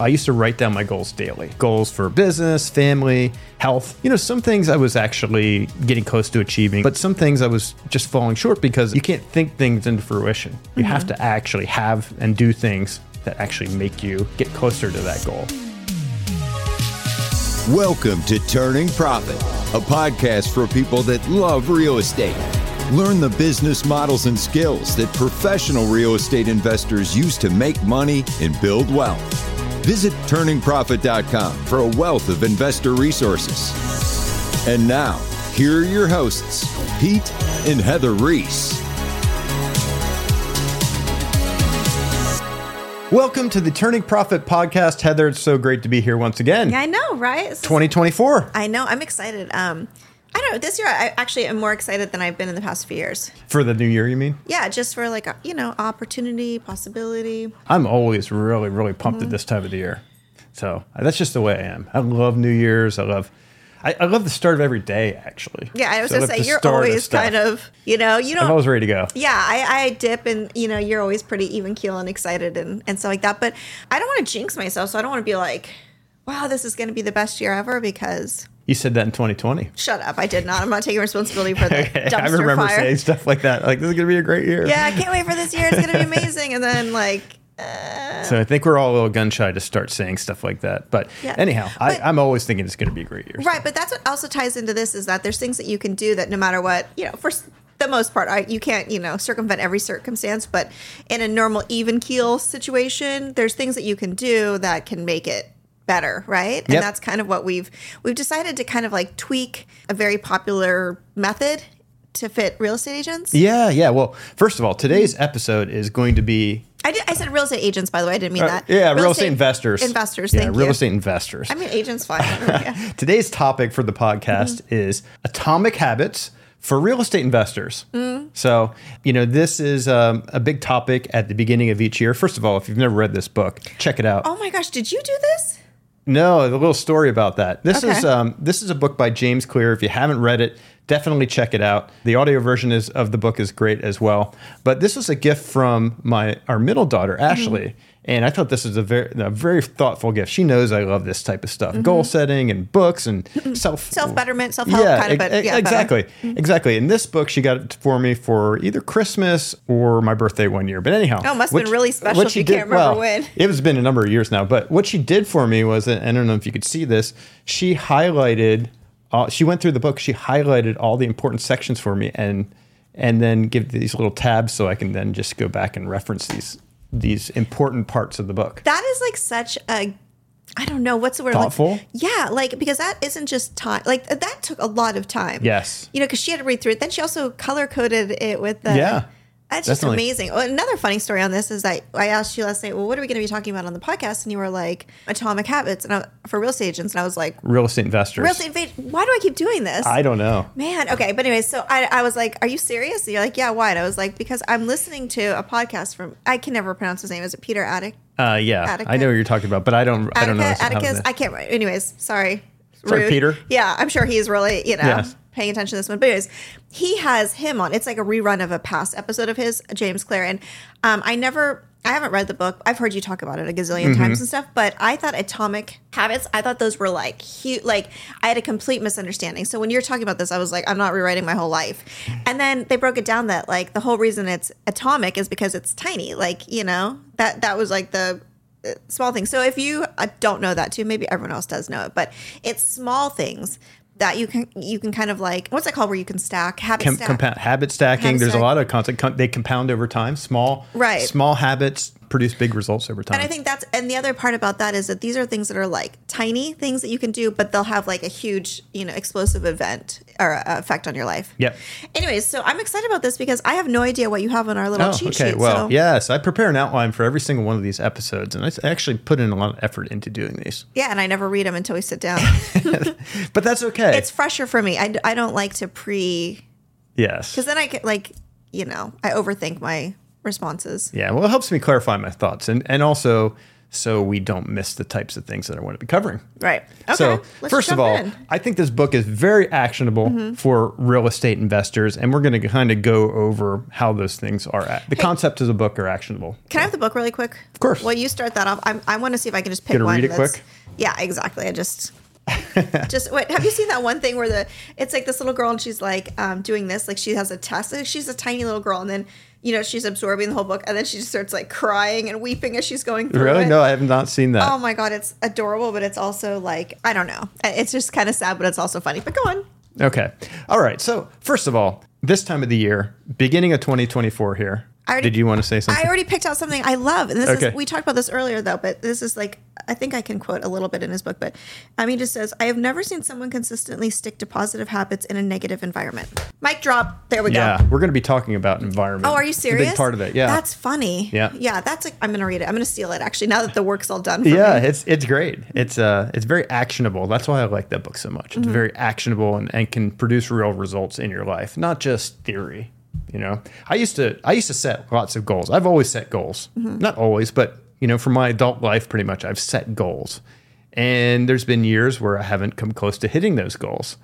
I used to write down my goals daily goals for business, family, health. You know, some things I was actually getting close to achieving, but some things I was just falling short because you can't think things into fruition. You mm-hmm. have to actually have and do things that actually make you get closer to that goal. Welcome to Turning Profit, a podcast for people that love real estate. Learn the business models and skills that professional real estate investors use to make money and build wealth. Visit turningprofit.com for a wealth of investor resources. And now, here are your hosts, Pete and Heather Reese. Welcome to the Turning Profit podcast. Heather, it's so great to be here once again. Yeah, I know, right? This is- 2024 I know. I'm excited. Um, I don't know. This year, I actually am more excited than I've been in the past few years. for the new year, you mean? Yeah, just for like a, you know opportunity, possibility. I'm always really, really pumped Mm-hmm. at this time of the year. So that's just the way I am. I love New Year's. I love, I, I love the start of every day. Actually, Yeah, I was So gonna say you're always stuff. kind of you know you I'm always ready to go. yeah, I, I dip and you know you're always pretty even keel and excited and and stuff like that. But I don't want to jinx myself, so I don't want to be like, wow, this is going to be the best year ever because. You said that in 2020. Shut up! I did not. I'm not taking responsibility for the dumpster I remember fire. saying stuff like that. Like this is gonna be a great year. yeah, I can't wait for this year. It's gonna be amazing. And then like, uh, So I think we're all a little gun shy to start saying stuff like that. But Yeah. anyhow, But- I, I'm always thinking it's gonna be a great year. right, but that's what also ties into this is that there's things that you can do that no matter what, you know, for the most part, I, you can't, you know, circumvent every circumstance. But in a normal even keel situation, there's things that you can do that can make it better, right? And that's kind of what we've we've decided to kind of like tweak a very popular method to fit real estate agents. Yeah, yeah. Well, first of all, today's episode is going to be I did. I said real estate agents, by the way. I didn't mean uh, that. yeah, real, estate, investors. Investors. Yeah, Thank real you. estate investors. I mean, agents fine. Yeah. Today's topic for the podcast Mm-hmm. is atomic habits for real estate investors. Mm. So, you know, this is um, a big topic at the beginning of each year. First of all, if you've never read this book, check it out. Oh my gosh, did you do this? No, a little story about that. This is um, this is a book by James Clear. If you haven't read it, definitely check it out. The audio version is of the book is great as well. But this was a gift from my our middle daughter Ashley, and I thought this was a very a very thoughtful gift. She knows I love this type of stuff, goal mm-hmm. setting and books and mm-hmm. self Self betterment, self help, kind of, but ex- yeah, better. Uh, exactly, mm-hmm. exactly. And this book she got it for me for either Christmas or my birthday one year. But anyhow, Oh, must have been really special what if she you can't remember when. It was been a number of years now, but what she did for me was, and I don't know if you could see this, she highlighted. Uh, she went through the book. She highlighted all the important sections for me, and and then give these little tabs so I can then just go back and reference these these important parts of the book. That is like such a I don't know what's the word. like- Thoughtful? yeah, like because that isn't just time. Like that took a lot of time. Yes. You know, because she had to read through it. Then she also color coded it with the. Yeah, That's just definitely. amazing. Oh, another funny story on this is that I asked you last night, well, what are we going to be talking about on the podcast? And you were like, atomic habits and I, for real estate agents. And I was like, Real estate investors. real estate, ag- why do I keep doing this? I don't know. Man, okay, but anyways, so I, I was like, "Are you serious?" And you're like, "Yeah, why?" And I was like, "Because I'm listening to a podcast from I can never pronounce his name. Is it Peter Attic? Uh, yeah, Attica? I know what you're talking about, but I don't. I don't know. Attica, Atticus? I can't. Anyways, sorry. Sorry, Rude. Peter. Yeah, I'm sure he's really you know Yes. Paying attention to this one. But anyways, he has him on. It's like a rerun of a past episode of his, James Clear, and um, I never. I haven't read the book. I've heard you talk about it a gazillion Mm-hmm. times and stuff, but I thought Atomic Habits, I thought those were like huge. Like I had a complete misunderstanding. So when you're talking about this, I was like, I'm not rewriting my whole life. And then they broke it down that like the whole reason it's atomic is because it's tiny. Like you know that that was like the uh, small things. So if you uh, don't know that too, maybe everyone else does know it, but it's small things that you can you can kind of like what's that called where you can stack habit Com- stack. compound habit stacking. Habit There's stack. a lot of concept. con- They compound over time. Small, Right. Small habits produce big results over time. And I think that's and the other part about that is that these are things that are like tiny things that you can do, but they'll have like a huge, you know, explosive event or uh, effect on your life. Yep. Anyways, so I'm excited about this because I have no idea what you have on our little Oh, cheat okay. sheet. Well, so. yes, I prepare an outline for every single one of these episodes, and I actually put in a lot of effort into doing these. Yeah, and I never read them until we sit down. But that's okay. it's fresher for me. I, I don't like to pre yes. because then I get like, you know, I overthink my responses. Yeah. Well, it helps me clarify my thoughts, and and also so we don't miss the types of things that I want to be covering. Right. Okay. So, let's first of all, in. Mm-hmm. I think this book is very actionable for real estate investors, and we're going to kind of go over how those things are. At. The concepts of the book are actionable. Can I have the book really quick? Of course. Well, you start that off. I'm, I want to see if I can just pick one. read it quick? Yeah, exactly. I just. just wait. Have you seen that one thing where the it's like this little girl and she's like um, doing this like she has a test. She's a tiny little girl and then you know she's absorbing the whole book and then she just starts like crying and weeping as she's going through Really? it. Really? No, I have not seen that. Oh my god, it's adorable, but it's also like I don't know. It's just kind of sad, but it's also funny. But go on. Okay. All right. So, first of all, this time of the year, beginning of 2024 here. Already- did you want to say something? I already picked out something I love, and this Okay. is we talked about this earlier though, but this is like I think I can quote a little bit in his book, but I mean, just says, "I have never seen someone consistently stick to positive habits in a negative environment." Mic drop. There we yeah, go. we're going to be talking about environment. Oh, are you serious? Big part of it. Yeah. that's funny. Yeah. yeah. That's like I'm gonna read it. I'm gonna steal it actually. Now that the work's all done. For yeah, me. it's it's great. It's uh it's very actionable. That's why I like that book so much. Mm-hmm. It's very actionable and, and can produce real results in your life, not just theory. You know, I used to I used to set lots of goals. I've always set goals. Mm-hmm. Not always, but you know, for my adult life, pretty much I've set goals. And there's been years where I haven't come close to hitting those goals.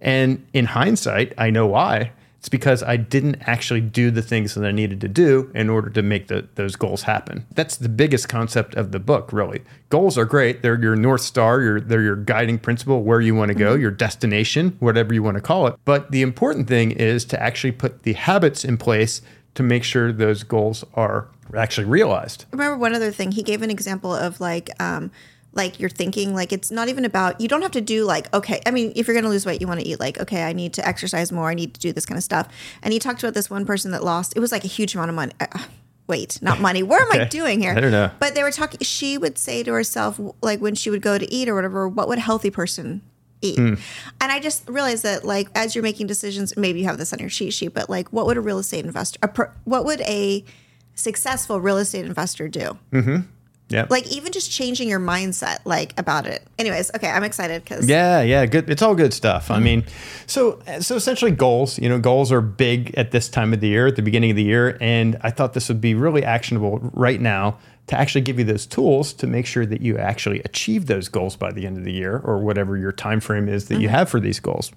And in hindsight, I know why. It's because I didn't actually do the things that I needed to do in order to make the, those goals happen. That's the biggest concept of the book, really. Goals are great. They're your North Star, your, they're your guiding principle, where you want to go, your destination, whatever you want to call it. But the important thing is to actually put the habits in place to make sure those goals are actually realized. remember one other thing he gave an example of like um like you're thinking like it's not even about you don't have to do like okay i mean if you're going to lose weight you want to eat like okay i need to exercise more i need to do this kind of stuff. And he talked about this one person that lost it was like a huge amount of money uh, wait not money. What am i doing here? I don't know. but they were talking she would say to herself like when she would go to eat or whatever what would a healthy person eat? Hmm. and i just realized that like as you're making decisions maybe you have this on your cheat sheet but like what would a real estate investor a what would a successful real estate investor do Yeah. like even just changing your mindset like about it anyways okay i'm excited because Yeah, yeah, good. It's all good stuff. Mm-hmm. I mean, so so essentially goals. You know, goals are big at this time of the year, at the beginning of the year, and I thought this would be really actionable right now to actually give you those tools to make sure that you actually achieve those goals by the end of the year or whatever your time frame is that Mm-hmm. you have for these goals.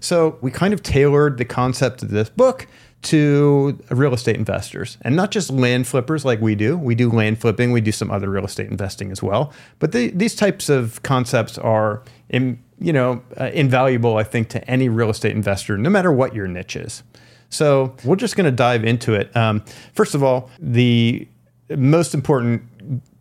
So we kind of tailored the concept of this book to real estate investors and not just land flippers like we do. We do land flipping, we do some other real estate investing as well. But the, these types of concepts are, in, you know, uh, invaluable, I think, to any real estate investor, no matter what your niche is. So we're just going to dive into it. Um, first of all, the most important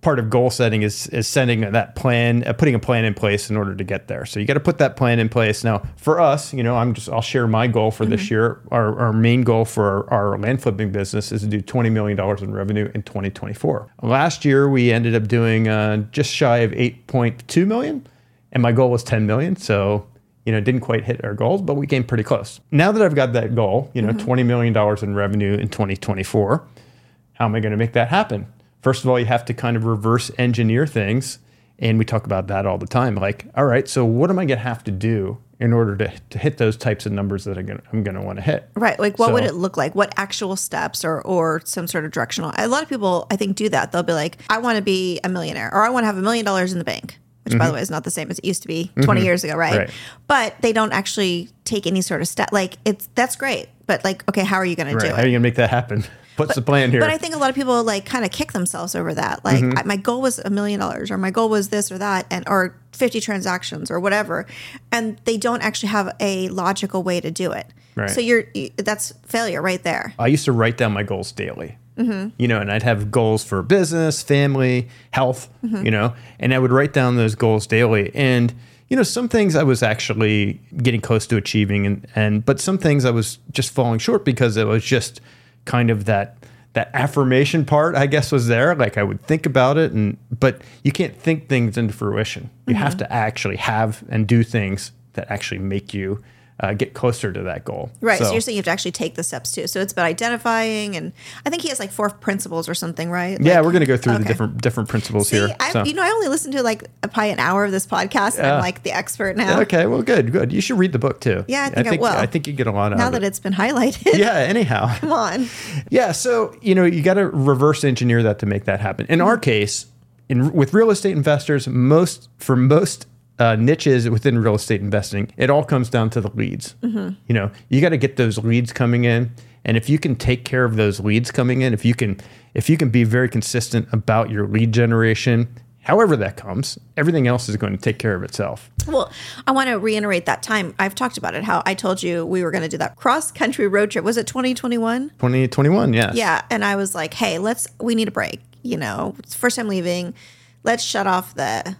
part of goal setting is is setting that plan, uh, putting a plan in place in order to get there. So you got to put that plan in place. Now, for us, you know, I'm just I'll share my goal for this year. Our, our main goal for our, our land flipping business is to do 20 million dollars in revenue in 2024. Last year we ended up doing uh, just shy of 8.2 million, and my goal was 10 million. So you know, didn't quite hit our goals, but we came pretty close. Now that I've got that goal, you know, $20 million in revenue in 2024, how am I going to make that happen? First of all, you have to kind of reverse engineer things. And we talk about that all the time. Like, all right, so what am I going to have to do in order to, to hit those types of numbers that I'm going to, I'm going to want to hit? right like what would it look like what actual steps or or some sort of directional a lot of people i think do that they'll be like i want to be a millionaire or i want to have a million dollars in the bank which by the way is not the same as it used to be 20 years ago right? Mm-hmm. Right. but they don't actually take any sort of step like it's that's great but like okay how are you going to do it? How are you going to make that happen? What's the plan here? But I think a lot of people like kind of kick themselves over that. Like Mm-hmm. I, my goal was a million dollars, or my goal was this or that, and or fifty transactions or whatever, and they don't actually have a logical way to do it. Right. So you're you- that's failure right there. I used to write down my goals daily. Mm-hmm. You know, and I'd have goals for business, family, health, Mm-hmm. you know, and I would write down those goals daily. And, you know, some things I was actually getting close to achieving and, and but some things I was just falling short because it was just kind of that that affirmation part, I guess, was there. Like I would think about it and but you can't think things into fruition. You have Mm-hmm. to actually have and do things that actually make you uh, get closer to that goal. Right. So, you're saying you have to actually take the steps too. So it's about identifying, and I think he has like four principles or something, right? Yeah, Like- we're going to go through the different different principles See, here. I, so. you know, I only listened to like a, probably an hour of this podcast, and. I'm like the expert now. okay, well, good, good. You should read the book too. Yeah, I think I will. I think you get a lot out Now of that it. it's been highlighted, yeah. Anyhow, come on. yeah. So you know, you got to reverse engineer that to make that happen. In Mm-hmm. our case, in with real estate investors, most for most uh, niches within real estate investing, it all comes down to the leads. You know, you got to get those leads coming in, and if you can take care of those leads coming in, if you can, if you can be very consistent about your lead generation, however that comes, everything else is going to take care of itself. Well, I want to reiterate that time. I've talked about it, how I told you we were going to do that cross country road trip. Was it 2021? 2021, yes. Yeah. And I was like, hey, let's, we need a break. You know, it's first time leaving. Let's shut off the,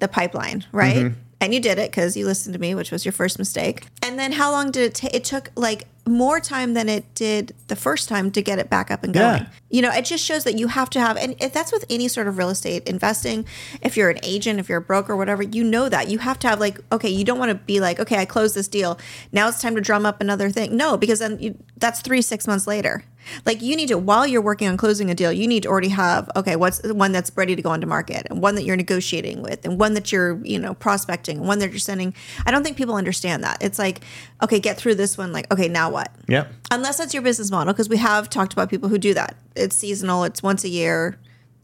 the pipeline, right? Mm-hmm. And you did it because you listened to me, which was your first mistake. And then how long did it take? It took like more time than it did the first time to get it back up and going. Yeah. You know, it just shows that you have to have, and if that's with any sort of real estate investing, if you're an agent, if you're a broker, whatever, you know that you have to have like, okay, you don't want to be like, okay, I closed this deal. Now it's time to drum up another thing. No, because then you, that's three, six months later. Like you need to, while you're working on closing a deal, you need to already have, okay, what's the one that's ready to go onto market and one that you're negotiating with and one that you're, you know, prospecting and one that you're sending. I don't think people understand that. It's like, okay, get through this one. Like, okay, now what? Yep. unless that's your business model because we have talked about people who do that it's seasonal it's once a year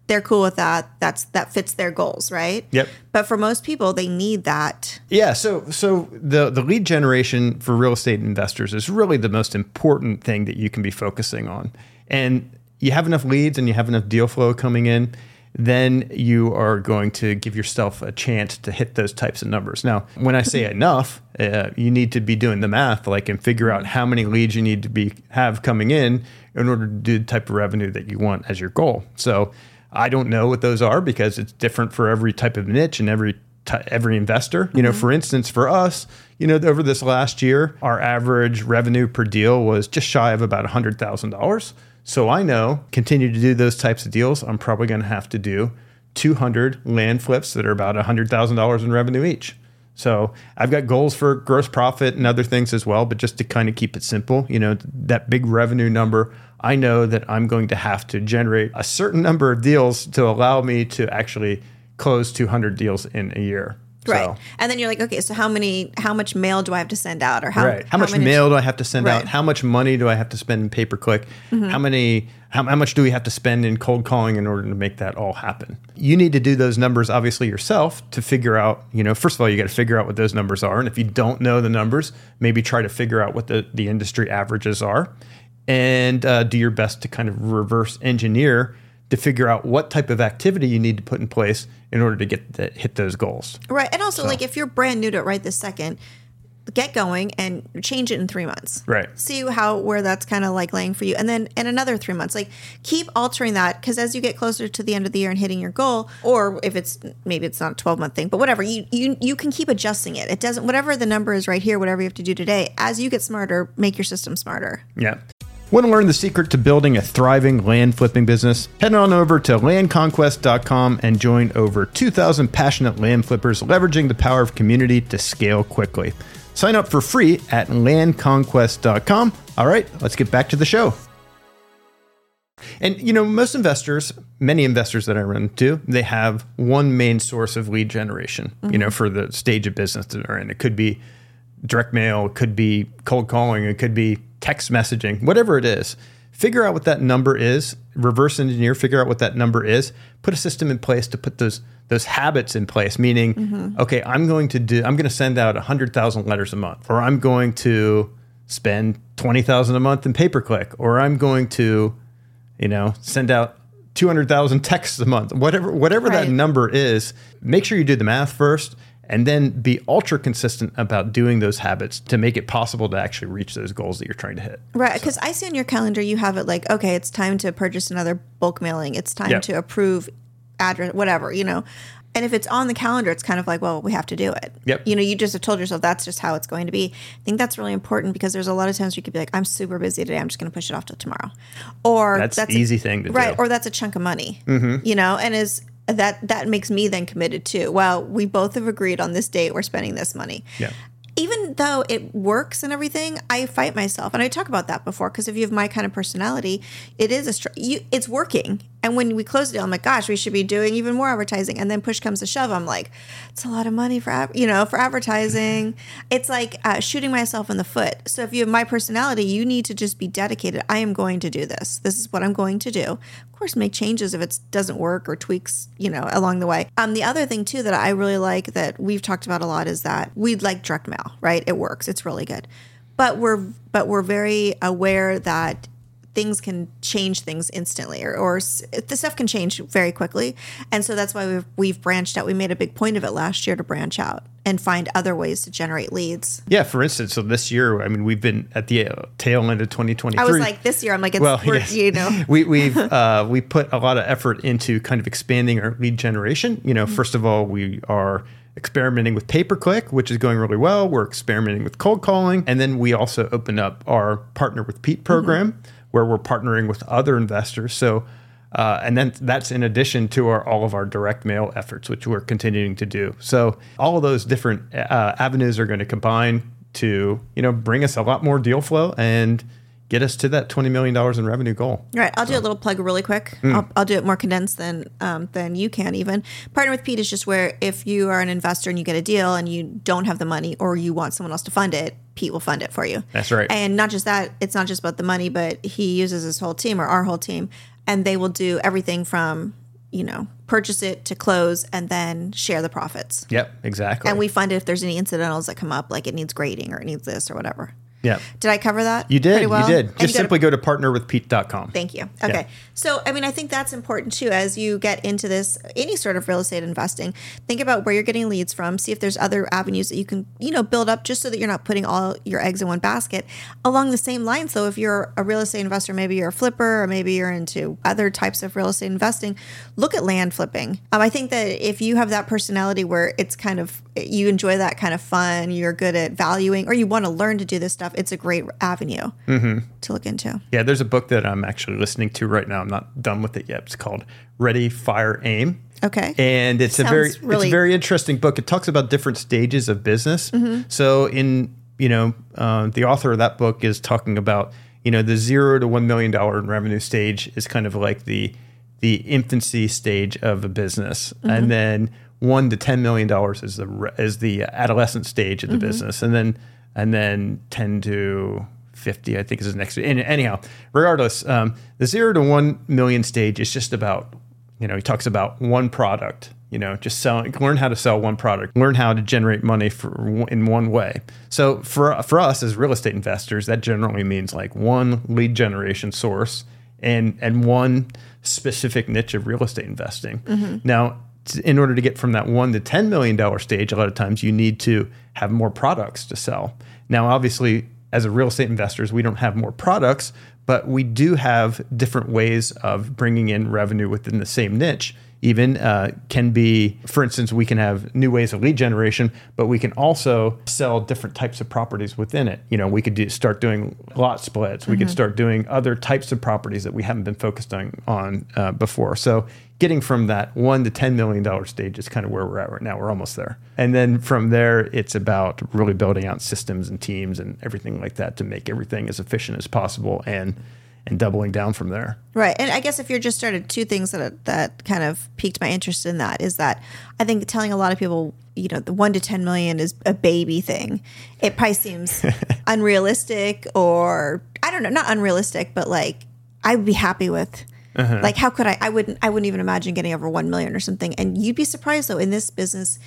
they're cool with that that's that fits their goals right Yep. but for most people they need that Yeah, so so the the lead generation for real estate investors is really the most important thing that you can be focusing on. And you have enough leads and you have enough deal flow coming in, then you are going to give yourself a chance to hit those types of numbers. Now, when I say enough, uh, you need to be doing the math, like and figure out how many leads you need to be have coming in in order to do the type of revenue that you want as your goal. So I don't know what those are because it's different for every type of niche and every t- every investor. You know, mm-hmm. for instance, for us, you know, over this last year, our average revenue per deal was just shy of about hundred thousand dollars. So I know continue to do those types of deals, I'm probably going to have to do 200 land flips that are about $100,000 in revenue each. So I've got goals for gross profit and other things as well, but just to kind of keep it simple, you know, that big revenue number, I know that I'm going to have to generate a certain number of deals to allow me to actually close 200 deals in a year. right So, and then you're like okay so how many how much mail do i have to send out or how right. How, much many- mail do I have to send Right. out? How much money do I have to spend in pay per click? Mm-hmm. How many? How, how much do we have to spend in cold calling in order to make that all happen? You need to do those numbers obviously yourself to figure out. You know, first of all, you got to figure out what those numbers are, and if you don't know the numbers, maybe try to figure out what the the industry averages are, and uh, do your best to kind of reverse engineer to figure out what type of activity you need to put in place in order to get the, hit those goals. right and also like if you're brand new to it right this second get going and change it in three months Right. see how where that's kind of like laying for you and then in another three months like keep altering that because as you get closer to the end of the year and hitting your goal or if it's maybe it's not a 12 month thing but whatever you you you can keep adjusting it it doesn't whatever the number is right here whatever you have to do today as you get smarter make your system smarter Yeah. Want to learn the secret to building a thriving land flipping business? Head on over to landconquest.com and join over 2,000 passionate land flippers leveraging the power of community to scale quickly. Sign up for free at landconquest.com. All right, let's get back to the show. And you know, most investors, many investors that I run into, they have one main source of lead generation. You mm-hmm. know, for the stage of business that they're in, it could be direct mail, it could be cold calling, it could be text messaging, whatever it is. Figure out what that number is, reverse engineer, figure out what that number is, put a system in place to put those those habits in place, meaning, mm-hmm. okay, I'm going to do I'm going to send out 100,000 letters a month or I'm going to spend 20,000 a month in pay per click or I'm going to you know, send out 200,000 texts a month, whatever whatever that number is, make sure you do the math first and then be ultra consistent about doing those habits to make it possible to actually reach those goals that you're trying to hit. Right, because I see on your calendar you have it like, okay, it's time to purchase another bulk mailing. It's time Yep. to approve address, whatever, you know. And if it's on the calendar, it's kind of like, well, we have to do it. Yep. You know, you just have told yourself that's just how it's going to be. I think that's really important because there's a lot of times you could be like, I'm super busy today. I'm just going to push it off till tomorrow. Or That's a- easy thing to right, do. Right. Or that's a chunk of money. Mm-hmm. You know, and is that that makes me then committed too. Well, we both have agreed on this date we're spending this money Yeah. even though it works and everything, I fight myself, and I talk about that before because if you have my kind of personality, it is a str- you, it's working, And when we close the deal, I'm like, gosh, we should be doing even more advertising. And then push comes to shove, I'm like, it's a lot of money for you know for advertising. It's like uh, shooting myself in the foot. So if you have my personality, you need to just be dedicated. I am going to do this. This is what I'm going to do. Of course, make changes if it doesn't work or tweaks, you know, along the way. Um, the other thing too that I really like that we've talked about a lot is that we like direct mail, right? It works. It's really good but we're but we're very aware that things can change things instantly or, or the stuff can change very quickly and so that's why we've, we've branched out we made a big point of it last year to branch out and find other ways to generate leads Yeah, for instance, so this year, I mean, we've been at the uh, tail end of 2023. i was like this year i'm like it's well, yes. you know we we've uh, we put a lot of effort into kind of expanding our lead generation. You know, Mm-hmm. first of all, we are experimenting with pay per click, which is going really well. We're experimenting with cold calling, and then we also opened up our partner with Pete program, Mm-hmm. Where we're partnering with other investors. So. Uh, and then that's in addition to our, all of our direct mail efforts, which we're continuing to do. So all of those different uh, avenues are going to combine to you know bring us a lot more deal flow and get us to that $20 million in revenue goal. All right, I'll do a little plug really quick. Hmm. I'll, I'll do it more condensed than um, than you can even. Partner with Pete is just where if you are an investor and you get a deal and you don't have the money or you want someone else to fund it, Pete will fund it for you. That's right. And not just that, it's not just about the money, but he uses his whole team or our whole team, and they will do everything from you know purchase it to close and then share the profits. Yep, exactly. And we fund it if there's any incidentals that come up, like it needs grading or it needs this or whatever. Yeah. Did I cover that? You did. well? You did. And Just go to- simply go to partnerwithpete.com. Thank you. Okay. So, I mean, I think that's important too as you get into this, any sort of real estate investing. Think about where you're getting leads from, see if there's other avenues that you can, you know, build up just so that you're not putting all your eggs in one basket. Along the same lines, though, if you're a real estate investor, maybe you're a flipper or maybe you're into other types of real estate investing, look at land flipping. Um, I think that if you have that personality where it's kind of, you enjoy that kind of fun, you're good at valuing, or you want to learn to do this stuff, it's a great avenue to look into. Yeah, there's a book that I'm actually listening to right now. I'm not done with it yet. It's called Ready, Fire, Aim. Okay. And it's a Sounds very it's a very interesting book. It talks about different stages of business. Mm-hmm. So in you know uh, the author of that book is talking about you know the zero to one million dollar in revenue stage is kind of like the the infancy stage of a business, Mm-hmm. and then one to ten million dollars is the is the adolescent stage of the Mm-hmm. business, and then and then ten to 50 i think is the next and anyhow regardless um, the zero to one million stage is just about you know he talks about one product you know just selling learn how to sell one product learn how to generate money for in one way. So for for us as real estate investors that generally means like one lead generation source and and one specific niche of real estate investing. Now t- in order to get from that one to ten million dollar stage, a lot of times you need to have more products to sell. Now, obviously, as a real estate investors, we don't have more products, but we do have different ways of bringing in revenue within the same niche. Even uh, can be, for instance, we can have new ways of lead generation, but we can also sell different types of properties within it. You know, we could do, start doing lot splits. We could start doing other types of properties that we haven't been focused on on uh, before. So getting from that one to ten million dollar stage is kind of where we're at right now. We're almost there, and then from there, it's about really building out systems and teams and everything like that to make everything as efficient as possible and and doubling down from there. Right. And I guess if you're just started, two things that that kind of piqued my interest in that is that I think telling a lot of people, you know, the one to 10 million is a baby thing. It probably seems unrealistic or I don't know, not unrealistic, but like I would be happy with. Uh-huh. Like how could I? I wouldn't. I wouldn't even imagine getting over one million or something. And you'd be surprised though. In this business,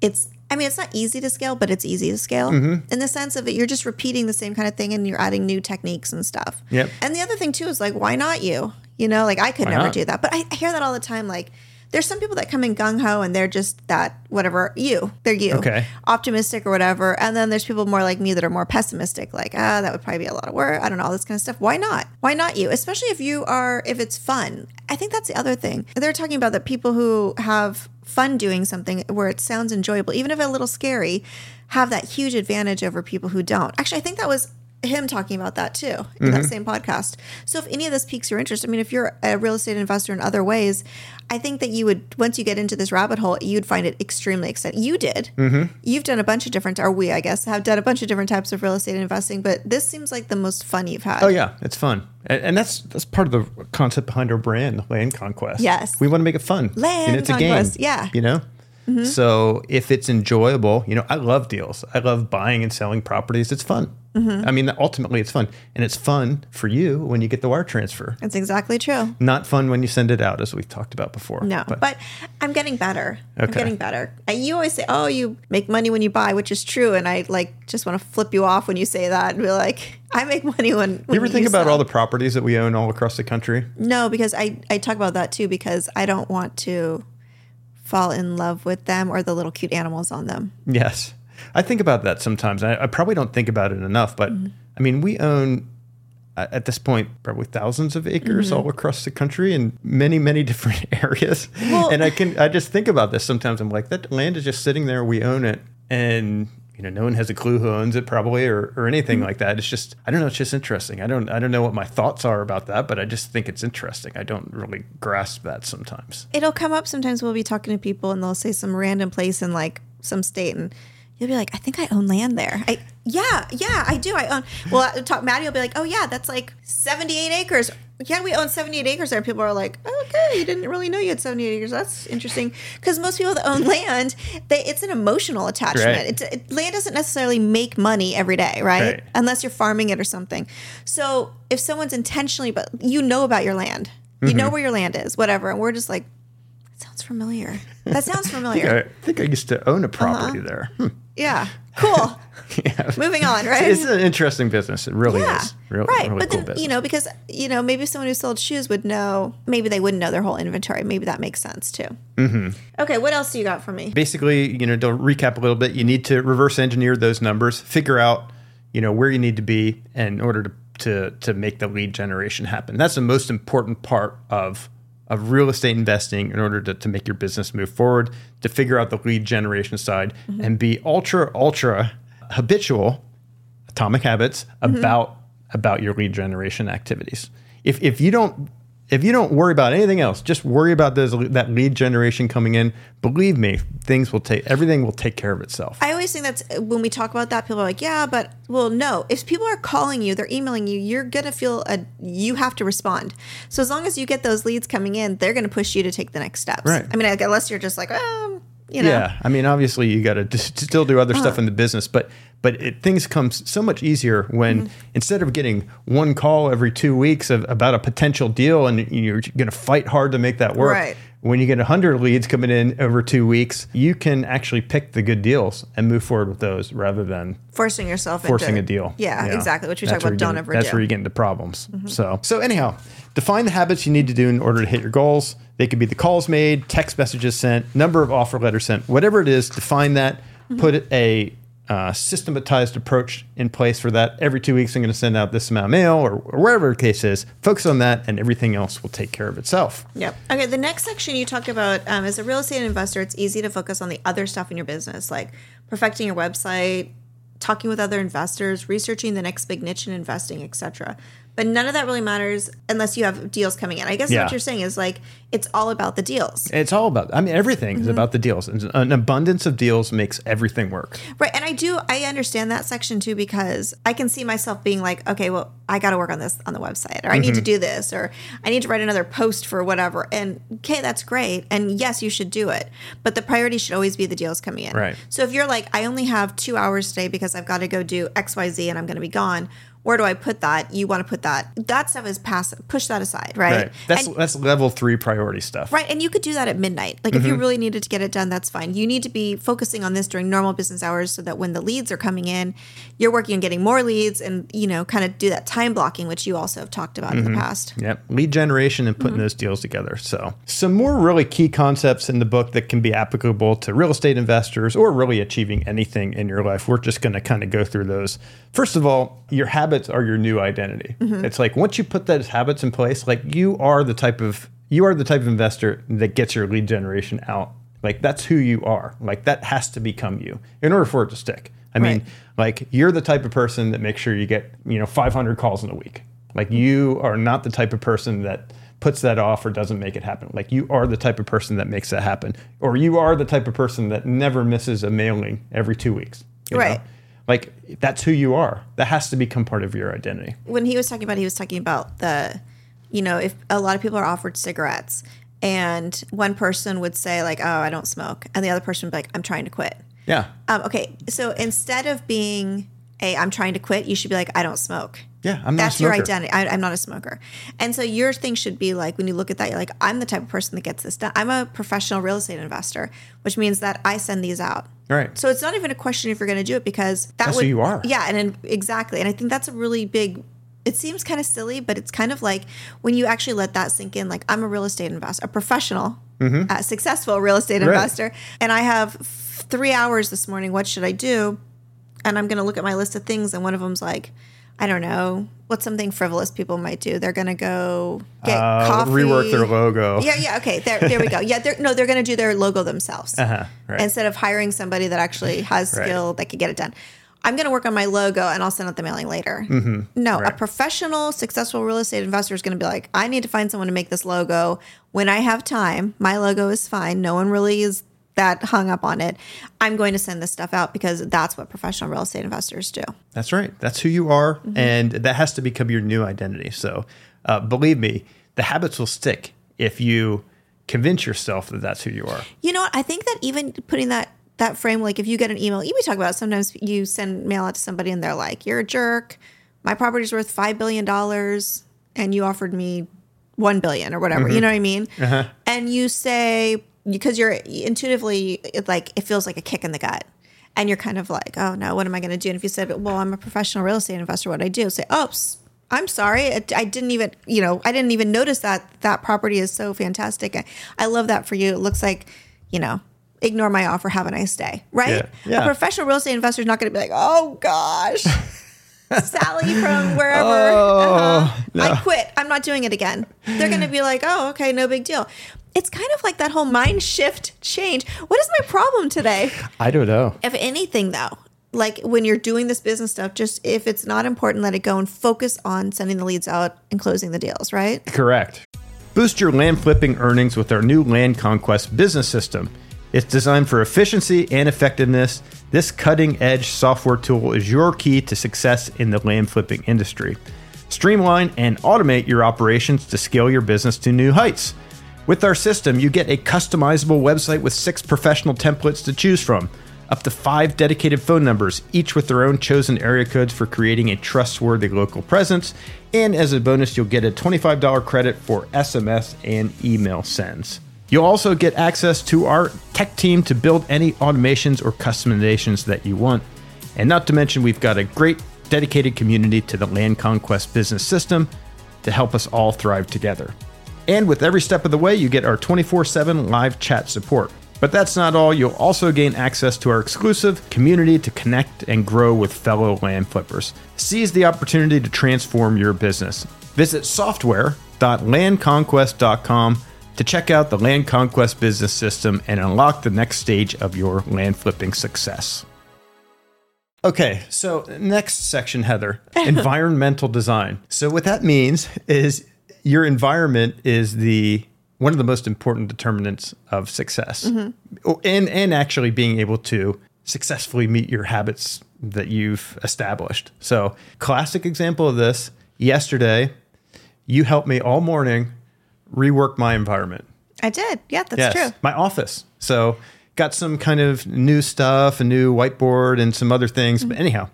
it's. I mean, it's not easy to scale, but it's easy to scale mm-hmm. in the sense of that you're just repeating the same kind of thing and you're adding new techniques and stuff. Yep. And the other thing too is like, why not you? You know, like I could never not? do that. But I hear that all the time. Like, there's some people that come in gung ho and they're just that whatever you, they're you, Okay. optimistic or whatever. And then there's people more like me that are more pessimistic, like ah, that would probably be a lot of work. I don't know all this kind of stuff. Why not? Why not you? Especially if you are, if it's fun. I think that's the other thing. They're talking about that people who have fun doing something where it sounds enjoyable, even if a little scary, have that huge advantage over people who don't. Actually, I think that was him talking about that too in that mm-hmm. same podcast. So if any of this piques your interest, I mean, if you're a real estate investor in other ways, I think that you would once you get into this rabbit hole, you'd find it extremely exciting. You did. Mm-hmm. You've done a bunch of different, or we, I guess, have done a bunch of different types of real estate investing, but this seems like the most fun you've had. Oh yeah, it's fun, and, and that's that's part of the concept behind our brand, Land Conquest. Yes. we want to make it fun. Land it's Conquest, a game. yeah. you know. Mm-hmm. So if it's enjoyable, you know, I love deals. I love buying and selling properties. It's fun. Mm-hmm. I mean, ultimately, it's fun, and it's fun for you when you get the wire transfer. That's exactly true. Not fun when you send it out, as we've talked about before. No, but, I'm getting better. I'm Okay. getting better. And you always say, "Oh, you make money when you buy," which is true. And I like just want to flip you off when you say that and be like, "I make money when." when you ever think about sell." all the properties that we own all across the country? No, because I I talk about that too because I don't want to fall in love with them or the little cute animals on them. Yes. I think about that sometimes. I, I probably don't think about it enough, but Mm-hmm. I mean, we own at this point probably thousands of acres Mm-hmm. all across the country in many, many different areas. Well- and I can, I just think about this sometimes. I'm like, that land is just sitting there. We own it. And, you know, no one has a clue who owns it probably or, or anything Mm-hmm. like that. It's just, I don't know. It's just interesting. I don't, I don't know what my thoughts are about that, but I just think it's interesting. I don't really grasp that sometimes. It'll come up sometimes. We'll be talking to people and they'll say some random place in like some state and. You'll be like, I think I own land there. I, yeah, yeah, I do. I own. Well, I talk, Maddie will be like, oh yeah, that's like seventy-eight acres. Yeah, we own seventy-eight acres there. People are like, okay, you didn't really know you had seventy-eight acres. That's interesting. Because most people that own land, they, it's an emotional attachment. Right. It's, it, land doesn't necessarily make money every day, right? Right. Unless you're farming it or something. So if someone's intentionally, but you know about your land, you know where your land is, whatever, and we're just like, that sounds familiar. That sounds familiar. I think I used to own a property Uh-huh. there. Hmm. Yeah. Cool. Yeah. Moving on, right? It's an interesting business. It really yeah. is. Real, right. Really but cool then, business. you know, because, you know, maybe someone who sold shoes would know, maybe they wouldn't know their whole inventory. Maybe that makes sense too. Mm-hmm. Okay. What else do you got for me? basically, you know, to recap a little bit, you need to reverse engineer those numbers, figure out, you know, where you need to be in order to to to make the lead generation happen. That's the most important part of of real estate investing in order to, to make your business move forward, to figure out the lead generation side mm-hmm. and be ultra, ultra habitual atomic habits mm-hmm. about about your lead generation activities. If if you don't if you don't worry about anything else, just worry about those that lead generation coming in. Believe me, things will take everything will take care of itself. I always think that's when we talk about that, people are like, yeah, but well, no. If people are calling you, they're emailing you, you're gonna feel a you have to respond. So as long as you get those leads coming in, they're gonna push you to take the next steps. Right. I mean, unless you're just like, um, you know, Yeah, I mean, obviously you got to still do other Uh-huh. stuff in the business, but but it, things come so much easier when Mm-hmm. instead of getting one call every two weeks of, about a potential deal and you're going to fight hard to make that work. Right. When you get hundred leads coming in over two weeks, you can actually pick the good deals and move forward with those rather than forcing yourself forcing into a deal. Yeah, exactly. Which we That's talk where about don't get- ever That's do. Mm-hmm. where you get into problems. So so anyhow, define the habits you need to do in order to hit your goals. They could be the calls made, text messages sent, number of offer letters sent, whatever it is. Define that. Mm-hmm. Put a uh, systematized approach in place for that. Every two weeks, I'm going to send out this amount of mail, or, or the case is. Focus on that, and everything else will take care of itself. Yep. Okay. The next section you talked about um, as a real estate investor, it's easy to focus on the other stuff in your business, like perfecting your website, talking with other investors, researching the next big niche in investing, etc. But none of that really matters unless you have deals coming in. I guess Yeah. what you're saying is like it's all about the deals, It's all about. I mean, everything Mm-hmm. is about the deals. An abundance of deals makes everything work. right? And I do I understand that section too because I can see myself being like, okay, well, I got to work on this on the website, or I Mm-hmm. need to do this, or I need to write another post for whatever. And okay, that's great, and yes, you should do it, but the priority should always be the deals coming in. Right. So if you're like, I only have two hours today because I've got to go do X, Y, Z, and I'm going to be gone. Where do I put that? You want to put that. That stuff is passive. Push that aside, right? Right. That's And- that's level three priority stuff. Right, and you could do that at midnight. Like if Mm-hmm. you really needed to get it done, that's fine. You need to be focusing on this during normal business hours so that when the leads are coming in, you're working on getting more leads and you know kind of do that time blocking, which you also have talked about in Mm-hmm. the past. Yep. Lead generation and putting Mm-hmm. those deals together. So, some more really key concepts in the book that can be applicable to real estate investors or really achieving anything in your life. We're just going to kind of go through those. First of all, your habits are your new identity. Mm-hmm. It's like once you put those habits in place, like you are the type of you are the type of investor that gets your lead generation out. Like that's who you are. Like that has to become you in order for it to stick. I mean, like you're the type of person that makes sure you get, you know, 500 calls in a week. Like you are not the type of person that puts that off or doesn't make it happen. Like you are the type of person that makes that happen. Or you are the type of person that never misses a mailing every 2 weeks. you know? Like that's who you are. That has to become part of your identity. when he was talking about, he was talking about the, you know, if a lot of people are offered cigarettes, and one person would say like, "Oh, I don't smoke," and the other person would be like, "I'm trying to quit." Yeah. Um, okay, so instead of being a "I'm trying to quit," you should be like, "I don't smoke." Yeah, I'm not a That's your identity. I, I'm not a smoker, and so your thing should be like when you look at that, you're like, "I'm the type of person that gets this done." I'm a professional real estate investor, which means that I send these out. Right. So it's not even a question if you're going to do it because that That's who you are. Yeah, and, exactly, and I think that's a really big. It seems kind of silly, but it's kind of like when you actually let that sink in. Like I'm a real estate investor, a professional, uh, successful real estate Mm-hmm. Right. investor, and I have f- three hours this morning. What should I do? And I'm going to look at my list of things, and one of them's like, I don't know, what's something frivolous people might do? They're going to go get Uh, coffee, rework their logo. Yeah, yeah, okay, there, there we go. Yeah, they're, no, they're going to do their logo themselves Uh-huh, right. instead of hiring somebody that actually has Right. skill that could get it done. I'm going to work on my logo and I'll send out the mailing later. No, a Mm-hmm. Right. professional, successful real estate investor is going to be like, I need to find someone to make this logo when I have time. My logo is fine. No one really is that hung up on it. I'm going to send this stuff out because that's what professional real estate investors do. That's right. That's who you are, Mm-hmm. and that has to become your new identity. So, uh, believe me, the habits will stick if you convince yourself that that's who you are. You know what? I think that even putting that that frame, like if you get an email, you we talk about it, sometimes you send mail out to somebody and they're like, "You're a jerk. My property's worth five billion dollars, and you offered me one billion or whatever." You know what I mean? And you say because you're intuitively it like it feels like a kick in the gut. And you're kind of like, oh no, what am I going to do? And if you said, well, I'm a professional real estate investor, what do I do? Say, oops, I'm sorry. I, I didn't even, you know, I didn't even notice that that property is so fantastic. I, I love that for you. It looks like, you know, ignore my offer. Have a nice day. Right? Yeah. Yeah. A professional real estate investor is not going to be like, oh gosh, Sally from wherever. Oh, uh-huh. I quit. I'm not doing it again. They're going to be like, oh, okay, no big deal. It's kind of like that whole mind shift change. What is my problem today? I don't know. If anything, though, like when you're doing this business stuff, just if it's not important, let it go and focus on sending the leads out and closing the deals, right? Correct. Boost your land flipping earnings with our new Land Conquest business system. It's designed for efficiency and effectiveness. This cutting edge software tool is your key to success in the land flipping industry. Streamline and automate your operations to scale your business to new heights. With our system, you get a customizable website with six professional templates to choose from, up to five dedicated phone numbers, each with their own chosen area codes for creating a trustworthy local presence. And as a bonus, you'll get a $25 credit for SMS and email sends. You'll also get access to our tech team to build any automations or customizations that you want. And not to mention, we've got a great dedicated community to the Land Conquest business system to help us all thrive together. And with every step of the way, you get our 24 7 live chat support. But that's not all. You'll also gain access to our exclusive community to connect and grow with fellow land flippers. Seize the opportunity to transform your business. Visit software.landconquest.com to check out the Land Conquest business system and unlock the next stage of your land flipping success. Okay, so next section, Heather, environmental design. So what that means is your environment is the one of the most important determinants of success, Oh, and and actually being able to successfully meet your habits that you've established. So, classic example of this. Yesterday, you helped me all morning rework my environment. I did. Yeah, that's true. My office. So got some kind of new stuff, a new whiteboard and some other things. Mm-hmm. But anyhow,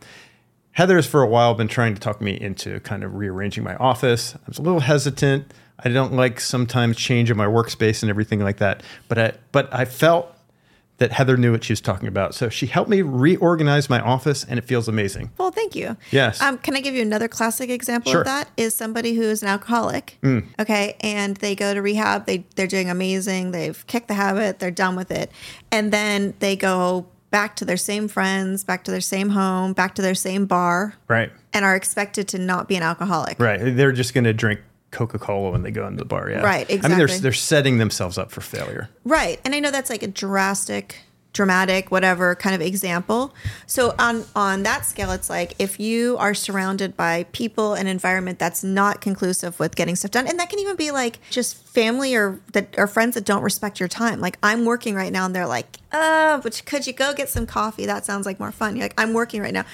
Heather's for a while been trying to talk me into kind of rearranging my office. I was a little hesitant. I don't like sometimes change in my workspace and everything like that. But I but I felt that Heather knew what she was talking about. So she helped me reorganize my office and it feels amazing. Well, thank you. Yes. Um, can I give you another classic example Sure. Mm. of that? Is somebody who is an alcoholic. Okay, and they go to rehab. They they're doing amazing. They've kicked the habit. They're done with it, and then they go back to their same friends, back to their same home, back to their same bar, Right. and are expected to not be an alcoholic. Right. They're just going to drink Coca-Cola when they go into the bar. Yeah. Right, Exactly. I mean, they're, they're setting themselves up for failure. Right. And I know that's like a drastic dramatic, whatever kind of example. So on on that scale, it's like if you are surrounded by people and environment that's not conclusive with getting stuff done, and that can even be like just family or that or friends that don't respect your time. Like I'm working right now, and they're like, "Uh, but could you go get some coffee? That sounds like more fun." You're like, "I'm working right now."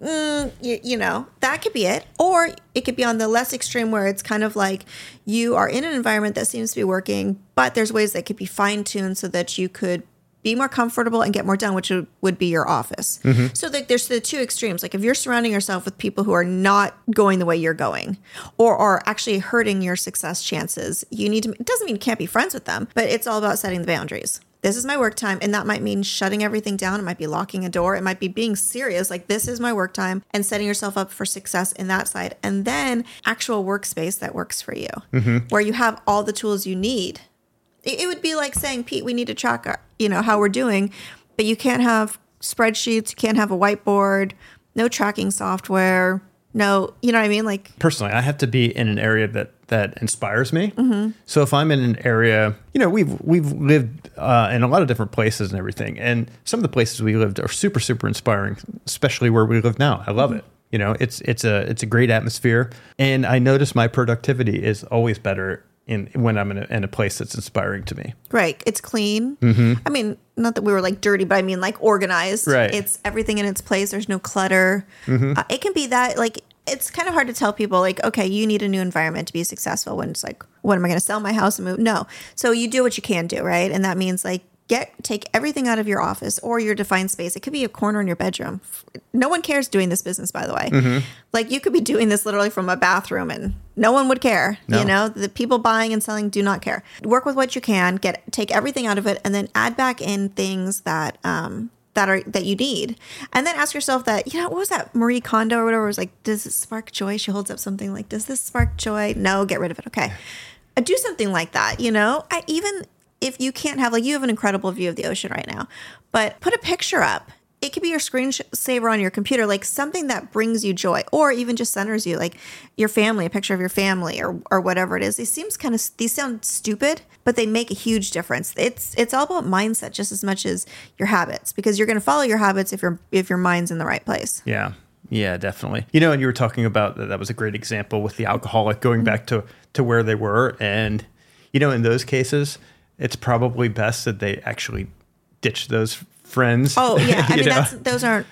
Mm, you, you know, that could be it, or it could be on the less extreme where it's kind of like you are in an environment that seems to be working, but there's ways that could be fine tuned so that you could be more comfortable and get more done, which would, be your office. Mm-hmm. So like there's the two extremes. Like if you're surrounding yourself with people who are not going the way you're going or are actually hurting your success chances, you need to it doesn't mean you can't be friends with them, but it's all about setting the boundaries. This is my work time, and that might mean shutting everything down. It might be locking a door. It might be being serious, like this is my work time, and setting yourself up for success in that side. And then actual workspace that works for you, mm-hmm. where you have all the tools you need it, would be like saying, Pete, we need to track, our, you know, how we're doing, but you can't have spreadsheets, you can't have a whiteboard, no tracking software, no, you know what I mean? Like, personally, I have to be in an area that that inspires me. So if I'm in an area, you know, we've we've lived uh, in a lot of different places and everything, and some of the places we lived are super super inspiring, especially where we live now. I love it. You know, it's it's a it's a great atmosphere, and I notice my productivity is always better in when I'm in a, in a place that's inspiring to me. right, it's clean. I mean, not that we were like dirty, but I mean like organized. Right. It's everything in its place. There's no clutter. Uh, it can be that like it's kind of hard to tell people like, okay, you need a new environment to be successful. When it's like, when am I going to sell my house and move? No. So you do what you can do, right? And that means like get take everything out of your office or your defined space. It could be a corner in your bedroom. No one cares doing this business, by the way. Like you could be doing this literally from a bathroom and no one would care. No. You know, the people buying and selling do not care. Work with what you can, get take everything out of it, and then add back in things that um that are that you need. And then ask yourself that, you know, what was that Marie Kondo or whatever was like, does it spark joy? She holds up something like, does this spark joy? No, get rid of it. Okay. Uh, Do something like that, you know? I even if you can't have like you have an incredible view of the ocean right now, but put a picture up. It could be your screensaver on your computer, like something that brings you joy, or even just centers you, like your family, a picture of your family, or or whatever it is. These seems kind of these sound stupid, but they make a huge difference. It's it's all about mindset just as much as your habits, because you're going to follow your habits if your if your mind's in the right place. Yeah. Yeah, definitely. You know, and you were talking about that, that was a great example with the alcoholic going Mm-hmm. back to to where they were and you know, in those cases, it's probably best that they actually ditch those friends. Oh yeah, I mean that's those aren't.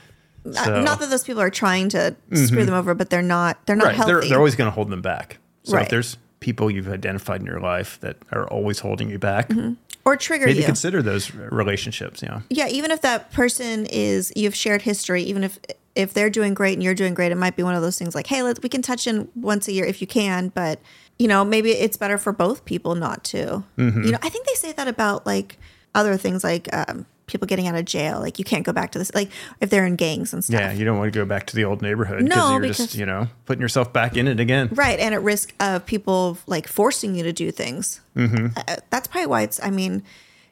Uh, so- Not that those people are trying to screw mm-hmm. them over, but they're not. They're not right. healthy. They're, they're always going to hold them back. So Right. if there's people you've identified in your life that are always holding you back, mm-hmm. or trigger maybe you. consider those relationships. You know, yeah, even if that person is you've shared history, even if if they're doing great and you're doing great, it might be one of those things like, hey, let's we can touch in once a year if you can, but you know maybe it's better for both people not to. Mm-hmm. You know, I think they say that about like other things like um, people getting out of jail, like you can't go back to this, like if they're in gangs and stuff. yeah, you don't want to go back to the old neighborhood No, you're because- just you know putting yourself back in it again. Right, and at risk of people like forcing you to do things. Mm-hmm. Uh, that's probably why it's. I mean,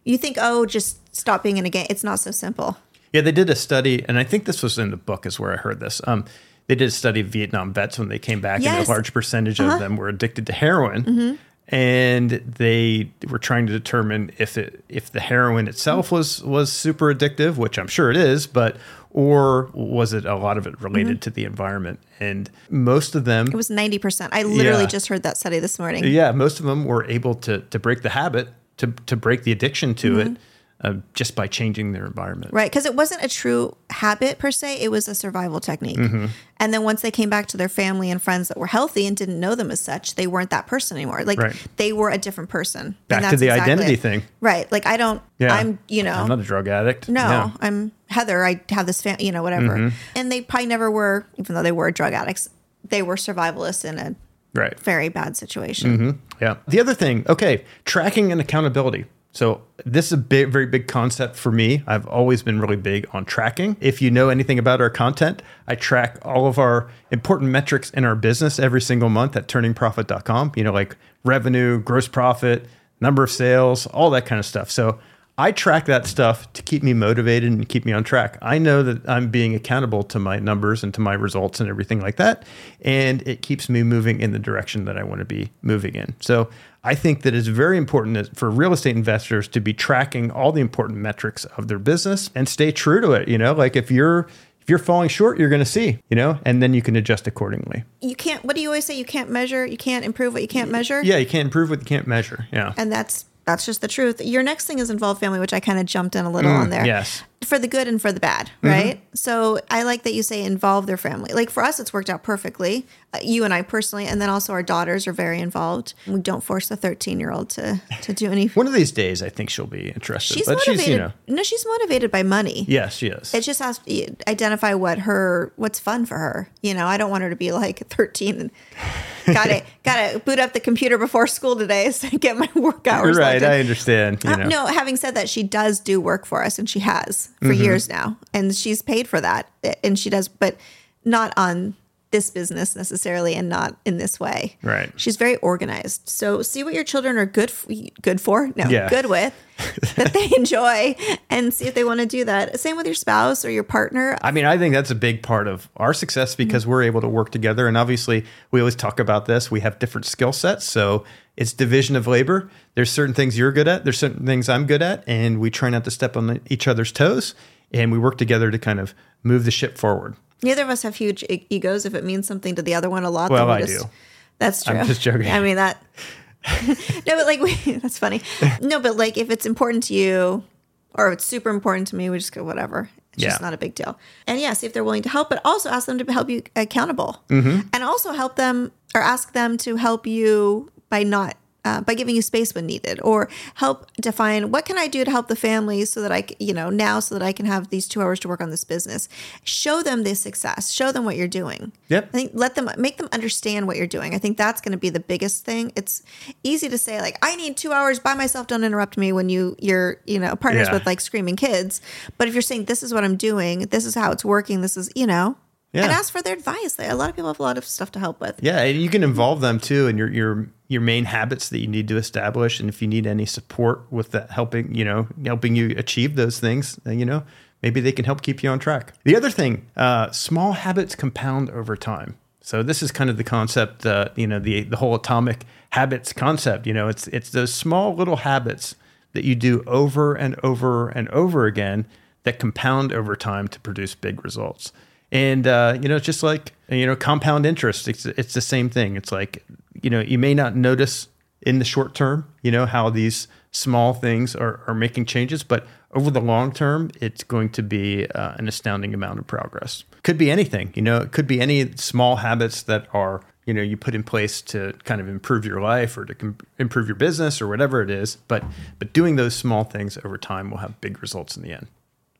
you think, oh, just stop being in a game. It's not so simple. Yeah, they did a study, and I think this was in the book, is where I heard this. Um, they did a study of Vietnam vets when they came back, and Yes. Uh-huh. a large percentage of them were addicted to heroin. Mm-hmm. And they were trying to determine if it if the heroin itself was was super addictive, which I'm sure it is, but or was it a lot of it related to the environment? And most of them, Mm-hmm. It was ninety percent. I literally Yeah. just heard that study this morning. yeah, most of them were able to to break the habit, to to break the addiction to it, uh, just by changing their environment. Right, because it wasn't a true habit per se; it was a survival technique. Mm-hmm. And then once they came back to their family and friends that were healthy and didn't know them as such, they weren't that person anymore. Like Right. they were a different person. And Back to the exactly identity it. thing. Right. Like I don't. Yeah, I'm. You know. I'm not a drug addict. No, Yeah. I'm Heather. I have this, fam- you know, whatever. Mm-hmm. And they probably never were, even though they were drug addicts, they were survivalists in a right. very bad situation. Mm-hmm. Yeah. The other thing, okay, tracking and accountability. So this is a big, very big concept for me. I've always been really big on tracking. If you know anything about our content, I track all of our important metrics in our business every single month at turningprofit.com. You know, like revenue, gross profit, number of sales, all that kind of stuff. So I track that stuff to keep me motivated and keep me on track. I know that I'm being accountable to my numbers and to my results and everything like that. And it keeps me moving in the direction that I want to be moving in. So I think that it's very important for real estate investors to be tracking all the important metrics of their business and stay true to it. You know, like if you're if you're falling short, you're going to see, you know, and then you can adjust accordingly. You can't. What do you always say? You can't measure. You can't improve what you can't measure. Yeah, you can't improve what you can't measure. Yeah, and that's that's just the truth. Your next thing is involve family, which I kind of jumped in a little on mm, there. yes. For the good and for the bad, mm-hmm. right? So I like that you say involve their family. Like for us, it's worked out perfectly. You and I personally, and then also our daughters are very involved. We don't force the 13 year old to to do any. One of these days, I think she'll be interested. She's but motivated. she's, you know, No, she's motivated by money. yes, she is. It just has to identify what her what's fun for her. You know, I don't want her to be like 13 and gotta gotta boot up the computer before school today so I get my work hours. right. I understand. You Uh, know. no, having said that, she does do work for us, and she has for Mm-hmm. years now, and she's paid for that, and she does, but not on this business necessarily, and not in this way. Right. She's very organized. So see what your children are good f- good for, no, Yeah. good with, that they enjoy, and see if they want to do that. Same with your spouse or your partner. I mean, I think that's a big part of our success because we're able to work together. And obviously, we always talk about this. We have different skill sets. So it's division of labor. There's certain things you're good at, there's certain things I'm good at. And we try not to step on each other's toes. And we work together to kind of move the ship forward. Neither of us have huge e- egos. If it means something to the other one a lot, Well, then we I just, do. That's true. I'm just joking. I mean that. no, but like we, that's funny. No, but like if it's important to you, or it's super important to me, we just go whatever. It's just not a big deal. And yeah, see if they're willing to help, but also ask them to help you accountable, Mm-hmm. and also help them or ask them to help you by not. Uh, by giving you space when needed, or help define what can I do to help the family so that i you know, now so that I can have these two hours to work on this business. Show them the success. Show them what you're doing. Yep. I think let them make them understand what you're doing. I think that's going to be the biggest thing. It's easy to say like I need 2 hours by myself don't interrupt me when you you're, you know, partners Yeah. with like screaming kids. But if you're saying this is what I'm doing, this is how it's working, this is, you know, Yeah. and ask for their advice. A lot of people have a lot of stuff to help with. Yeah, and you can involve them too and you're your your your main habits that you need to establish, and if you need any support with that, helping you know helping you achieve those things, you know maybe they can help keep you on track. The other thing, uh, small habits compound over time. So this is kind of the concept, uh, you know, the the whole atomic habits concept. You know, it's it's those small little habits that you do over and over and over again that compound over time to produce big results. And uh, you know, it's just like you know, compound interest. It's it's the same thing. It's like you know, you may not notice in the short term, you know, how these small things are are making changes, but over the long term, it's going to be uh, an astounding amount of progress. Could be anything. You know, it could be any small habits that are you know you put in place to kind of improve your life or to com- improve your business or whatever it is. But but doing those small things over time will have big results in the end.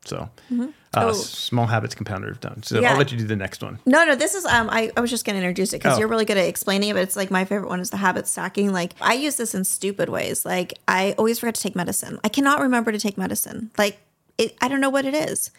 So, uh, Oh. small habits compounded over time. So Yeah. I'll let you do the next one. No, no, this is um I, I was just gonna introduce it because Oh. you're really good at explaining it, but it's like my favorite one is the habit stacking. Like I use this in stupid ways. Like I always forget to take medicine. I cannot remember to take medicine. Like it I don't know what it is.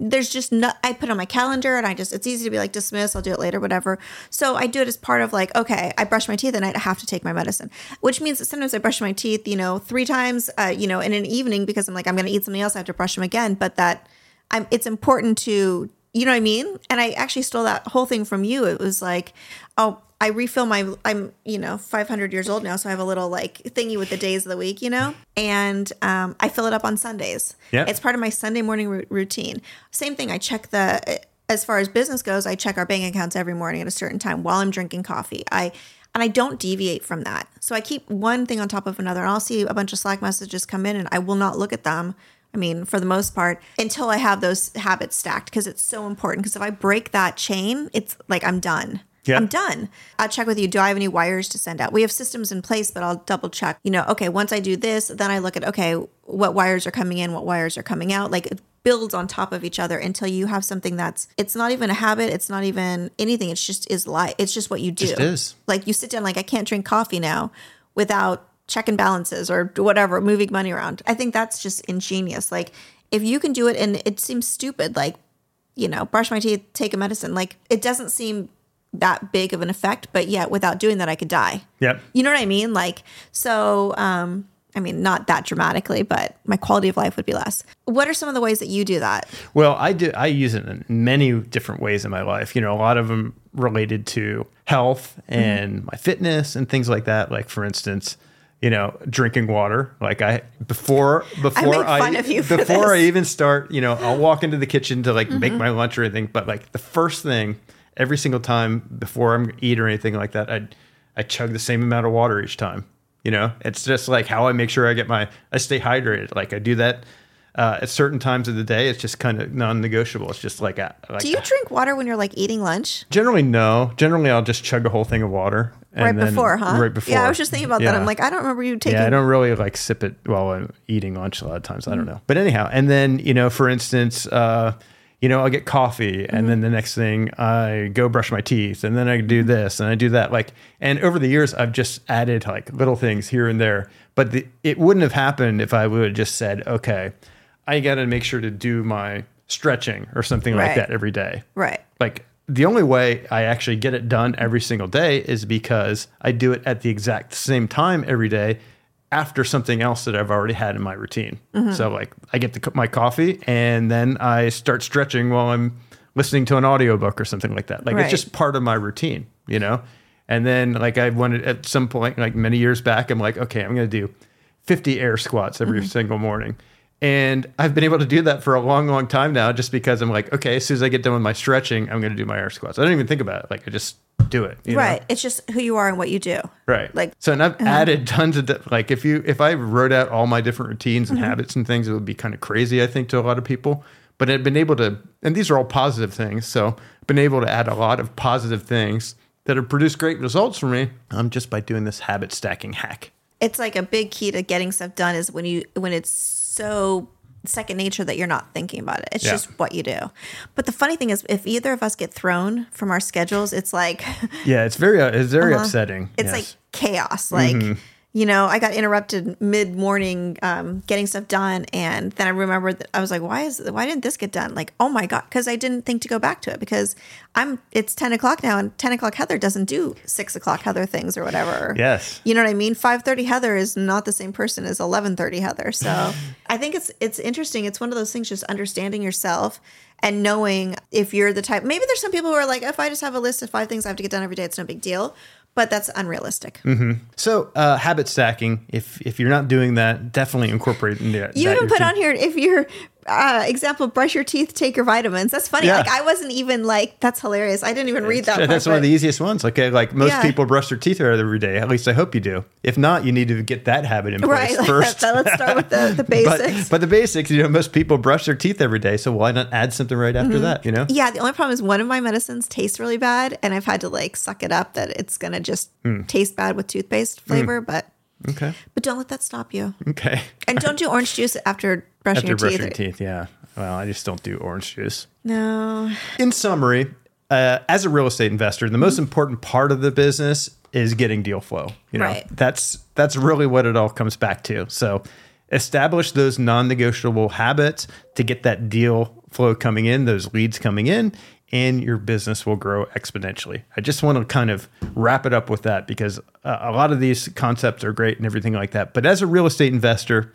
There's just no I put on my calendar and I just it's easy to be like dismiss, I'll do it later, whatever. So I do it as part of like, okay, I brush my teeth at night, I have to take my medicine. Which means that sometimes I brush my teeth, you know, three times uh, you know, in an evening because I'm like, I'm gonna eat something else, I have to brush them again. But that I'm it's important to you know what I mean? And I actually stole that whole thing from you. It was like, oh, I refill my I'm, you know, 500 years old now, so I have a little like thingy with the days of the week, you know? And um, I fill it up on Sundays. Yeah. It's part of my Sunday morning ru- routine. Same thing, I check the as far as business goes, I check our bank accounts every morning at a certain time while I'm drinking coffee. I and I don't deviate from that. So I keep one thing on top of another. And I'll see a bunch of Slack messages come in and I will not look at them. I mean, for the most part, until I have those habits stacked because it's so important. Because if I break that chain, it's like I'm done. Yeah. I'm done. I'll check with you. Do I have any wires to send out? We have systems in place, but I'll double check. You know, okay, once I do this, then I look at, okay, what wires are coming in, what wires are coming out. Like it builds on top of each other until you have something that's, it's not even a habit. It's not even anything. It's just is life. It's just what you do. Just is. Like you sit down, like I can't drink coffee now without checking balances or whatever, moving money around. I think that's just ingenious. Like if you can do it and it seems stupid, like, you know, brush my teeth, take a medicine, like it doesn't seem that big of an effect, but yet without doing that, I could die. Yep. You know what I mean? Like, so, um, I mean, not that dramatically, but my quality of life would be less. What are some of the ways that you do that? Well, I do. I use it in many different ways in my life. You know, a lot of them related to health and my fitness and things like that. Like, for instance, you know, drinking water. Like I before before make fun of you for before I even start, you know, I'll walk into the kitchen to like make my lunch or anything. But like the first thing, every single time before I'm eat or anything like that, I I chug the same amount of water each time. You know, it's just like how I make sure I get my I stay hydrated. Like I do that. Uh, at certain times of the day, it's just kind of non-negotiable. It's just like, a, like Do you drink water when you're like eating lunch? generally no. Generally, I'll just chug a whole thing of water and right before, huh? Right before. Yeah, I was just thinking about that. I'm like, I don't remember you taking. Yeah, I don't really like sip it while I'm eating lunch a lot of times. I don't know. But anyhow, and then, you know, for instance, uh, you know, I'll get coffee and then mm-hmm. the next thing I go brush my teeth and then I do mm-hmm. this and I do that. Like, and over the years, I've just added like little things here and there. But the, it wouldn't have happened if I would have just said, okay, I got to make sure to do my stretching or something like that every day Right. like the only way I actually get it done every single day is because I do it at the exact same time every day after something else that I've already had in my routine. Mm-hmm. So like I get the, my coffee and then I start stretching while I'm listening to an audiobook or something like that. Like Right. it's just part of my routine, you know? And then like I wanted at some point, like many years back, I'm like, okay, I'm going to do 50 air squats every mm-hmm. single morning. And I've been able to do that for a long, long time now, just because I'm like, okay, as soon as I get done with my stretching, I'm going to do my air squats. I don't even think about it. Like I just do it. you know? Right. It's just who you are and what you do. Right. Like- uh-huh. so, and I've added tons of di- like if you if I wrote out all my different routines and Mm-hmm. habits and things, it would be kind of crazy. I think to a lot of people. But I've been able to, and these are all positive things. So, I've been able to add a lot of positive things that have produced great results for me. Um, just by doing this habit stacking hack. It's like a big key to getting stuff done is when you when it's so second nature that you're not thinking about it. It's Yeah. just what you do. But the funny thing is, if either of us get thrown from our schedules, it's like Yeah, it's very uh, it's very upsetting. Uh-huh. it's Yes. like chaos. Like, Mm-hmm. You know, I got interrupted mid morning um, getting stuff done, and then I remembered that I was like, why is why didn't this get done? Like, oh my god, because I didn't think to go back to it because I'm it's ten o'clock now, and ten o'clock Heather doesn't do six o'clock Heather things or whatever. Yes. You know what I mean? Five thirty Heather is not the same person as eleven thirty Heather. So I think it's it's interesting. It's one of those things, just understanding yourself and knowing if you're the type. Maybe there's some people who are like, if I just have a list of five things I have to get done every day, it's no big deal. But that's unrealistic. So uh, habit stacking. If if you're not doing that, definitely incorporate in that. You even put routine. on here if you're uh, example, brush your teeth, take your vitamins. That's funny. Yeah. Like I wasn't even like that's hilarious. I didn't even read that. Yeah, that's part, one of the easiest ones. Okay, like most Yeah. people brush their teeth every day. At least I hope you do. If not, you need to get that habit in place Right. first. that. Let's start with the, the basics. but the basics, you know, most people brush their teeth every day. So why not add something right after Mm-hmm. that? You know? Yeah, the only problem is one of my medicines tastes really bad, and I've had to like suck it up that it's gonna just Hmm. taste bad with toothpaste flavor. But Okay. but don't let that stop you, Okay. and don't do orange juice after brushing After your brushing teeth. teeth, yeah. Well, I just don't do orange juice. No, In summary, uh, as a real estate investor, the most Mm-hmm. important part of the business is getting deal flow. You know, Right. that's that's really what it all comes back to. So, establish those non-negotiable habits to get that deal flow coming in, those leads coming in, and your business will grow exponentially. I just want to kind of wrap it up with that because uh, a lot of these concepts are great and everything like that. But as a real estate investor,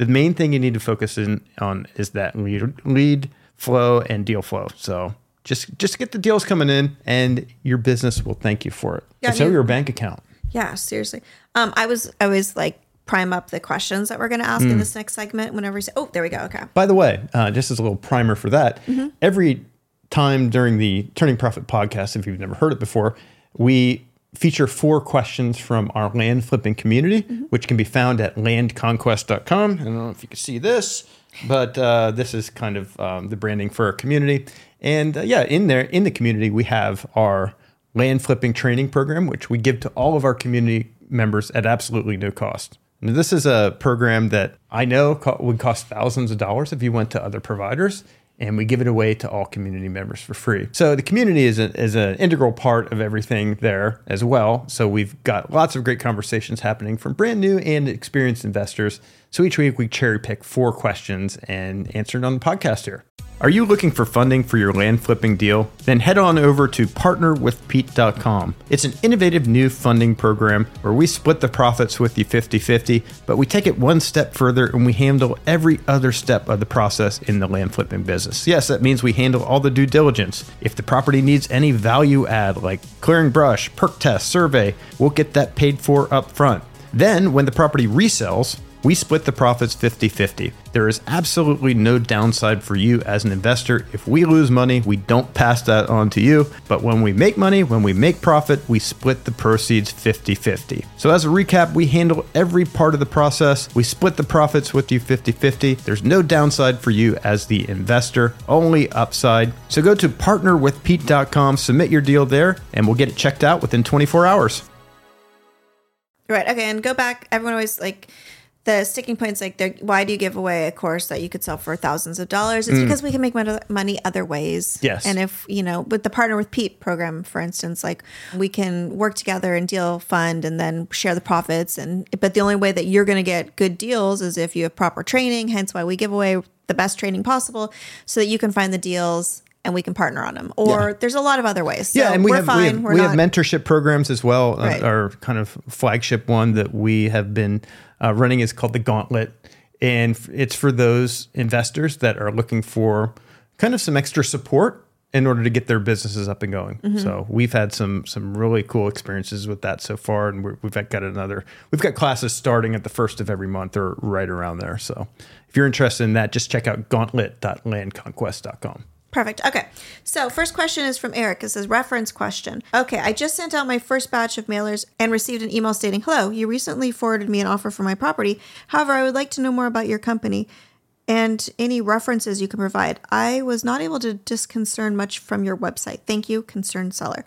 the main thing you need to focus in on is that lead, lead flow and deal flow. So just just get the deals coming in, and your business will thank you for it. Yeah, so you- your bank account. yeah, seriously. Um, I was I was like prime up the questions that we're gonna ask Hmm. in this next segment. Whenever you say, oh, there we go. Okay. By the way, uh, just as a little primer for that, every time during the Turning Profit podcast, if you've never heard it before, we feature four questions from our land flipping community, which can be found at landconquest.com. I don't know if you can see this, but uh, this is kind of um, the branding for our community. And uh, yeah, in there, in the community, we have our land flipping training program, which we give to all of our community members at absolutely no cost. Now, this is a program that I know co- would cost thousands of dollars if you went to other providers, and we give it away to all community members for free. So the community is, a, is an integral part of everything there as well. So we've got lots of great conversations happening from brand new and experienced investors. So each week we cherry pick four questions and answer it on the podcast here. Are you looking for funding for your land flipping deal? Then head on over to partnerwithpete.com. It's an innovative new funding program where we split the profits with you 50 50, but we take it one step further and we handle every other step of the process in the land flipping business. Yes, that means we handle all the due diligence. If the property needs any value add like clearing brush, perk test, survey, we'll get that paid for up front. Then, when the property resells, we split the profits 50 50. There is absolutely no downside for you as an investor. If we lose money, we don't pass that on to you. But when we make money, when we make profit, we split the proceeds 50 50. So, as a recap, we handle every part of the process. We split the profits with you 50 50. There's no downside for you as the investor, only upside. So, go to partnerwithpete.com, submit your deal there, and we'll get it checked out within 24 hours. Right. Okay. And go back. Everyone always like the sticking points like why do you give away a course that you could sell for thousands of dollars? It's because we can make money other ways. Yes. and if you know with the partner with pete program for instance like we can work together and deal fund and then share the profits. And but the only way that you're going to get good deals is if you have proper training hence why we give away the best training possible so that you can find the deals and we can partner on them or there's a lot of other ways. So yeah, and we we're have fine we have, we not have mentorship programs as well. Uh, our kind of flagship one that we have been uh, running is called the Gauntlet, and it's for those investors that are looking for kind of some extra support in order to get their businesses up and going. Mm-hmm. So we've had some some really cool experiences with that so far, and we're, we've got another. We've got classes starting at the first of every month or right around there. So if you're interested in that, just check out gauntlet.landconquest.com. Perfect. Okay. So, first question is from Eric. It says, reference question. Okay. I just sent out my first batch of mailers and received an email stating, Hello, you recently forwarded me an offer for my property. However, I would like to know more about your company and any references you can provide. I was not able to disconcern much from your website. Thank you, concerned seller.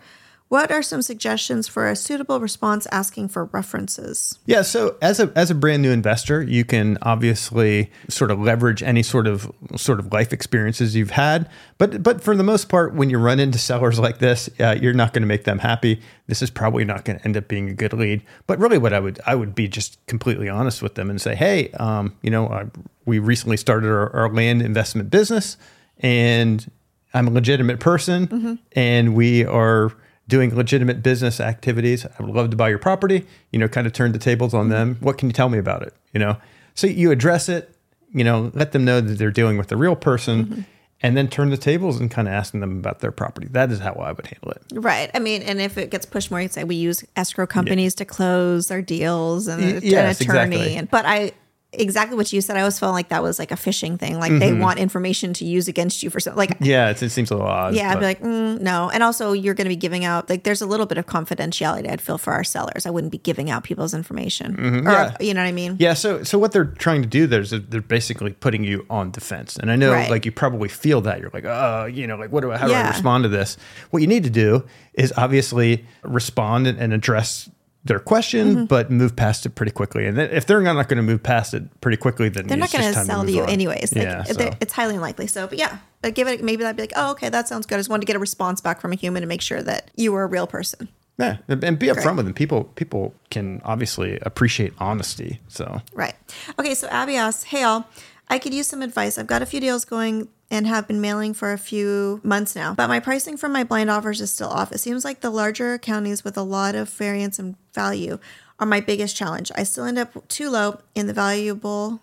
What are some suggestions for a suitable response asking for references? Yeah, so as a as a brand new investor, you can obviously sort of leverage any sort of sort of life experiences you've had, but but for the most part, when you run into sellers like this, uh, you're not going to make them happy. This is probably not going to end up being a good lead. But really, what I would I would be just completely honest with them and say, hey, um, you know, I, we recently started our, our land investment business, and I'm a legitimate person, and we are doing legitimate business activities. I would love to buy your property, you know, kind of turn the tables on them. Mm-hmm. What can you tell me about it? You know, so you address it, you know, let them know that they're dealing with a real person mm-hmm. and then turn the tables and kind of asking them about their property. That is how I would handle it. Right. I mean, and if it gets pushed more, you'd say we use escrow companies to close our deals and Y- yes, an attorney. exactly. And but I exactly what you said. I always felt like that was like a phishing thing. Like they want information to use against you for something. Like Mm-hmm. Yeah, it's, it seems a little odd. yeah, I'd be like, mm, no. And also, you're going to be giving out like there's a little bit of confidentiality. I'd feel for our sellers. I wouldn't be giving out people's information. Mm-hmm. yeah. you know what I mean? Yeah, so so what they're trying to do there is they're basically putting you on defense, and I know Right. like you probably feel that you're like, oh, you know, like what do I, how do I respond to this? What you need to do is obviously respond and, and address their question, Mm-hmm. but move past it pretty quickly. And if they're not going to move past it pretty quickly, then They're not going to sell to you on. anyways. Like, yeah, so. it's highly unlikely. So, but yeah, but give it maybe that'd be like, oh, okay, that sounds good. I just wanted to get a response back from a human to make sure that you were a real person. yeah, and and be upfront Great. with them. People people can obviously appreciate honesty. So Right. Okay, so Abby asks, Hey all, I could use some advice. I've got a few deals going and have been mailing for a few months now, but my pricing from my blind offers is still off. It seems like the larger counties with a lot of variance and value are my biggest challenge. I still end up too low in the valuable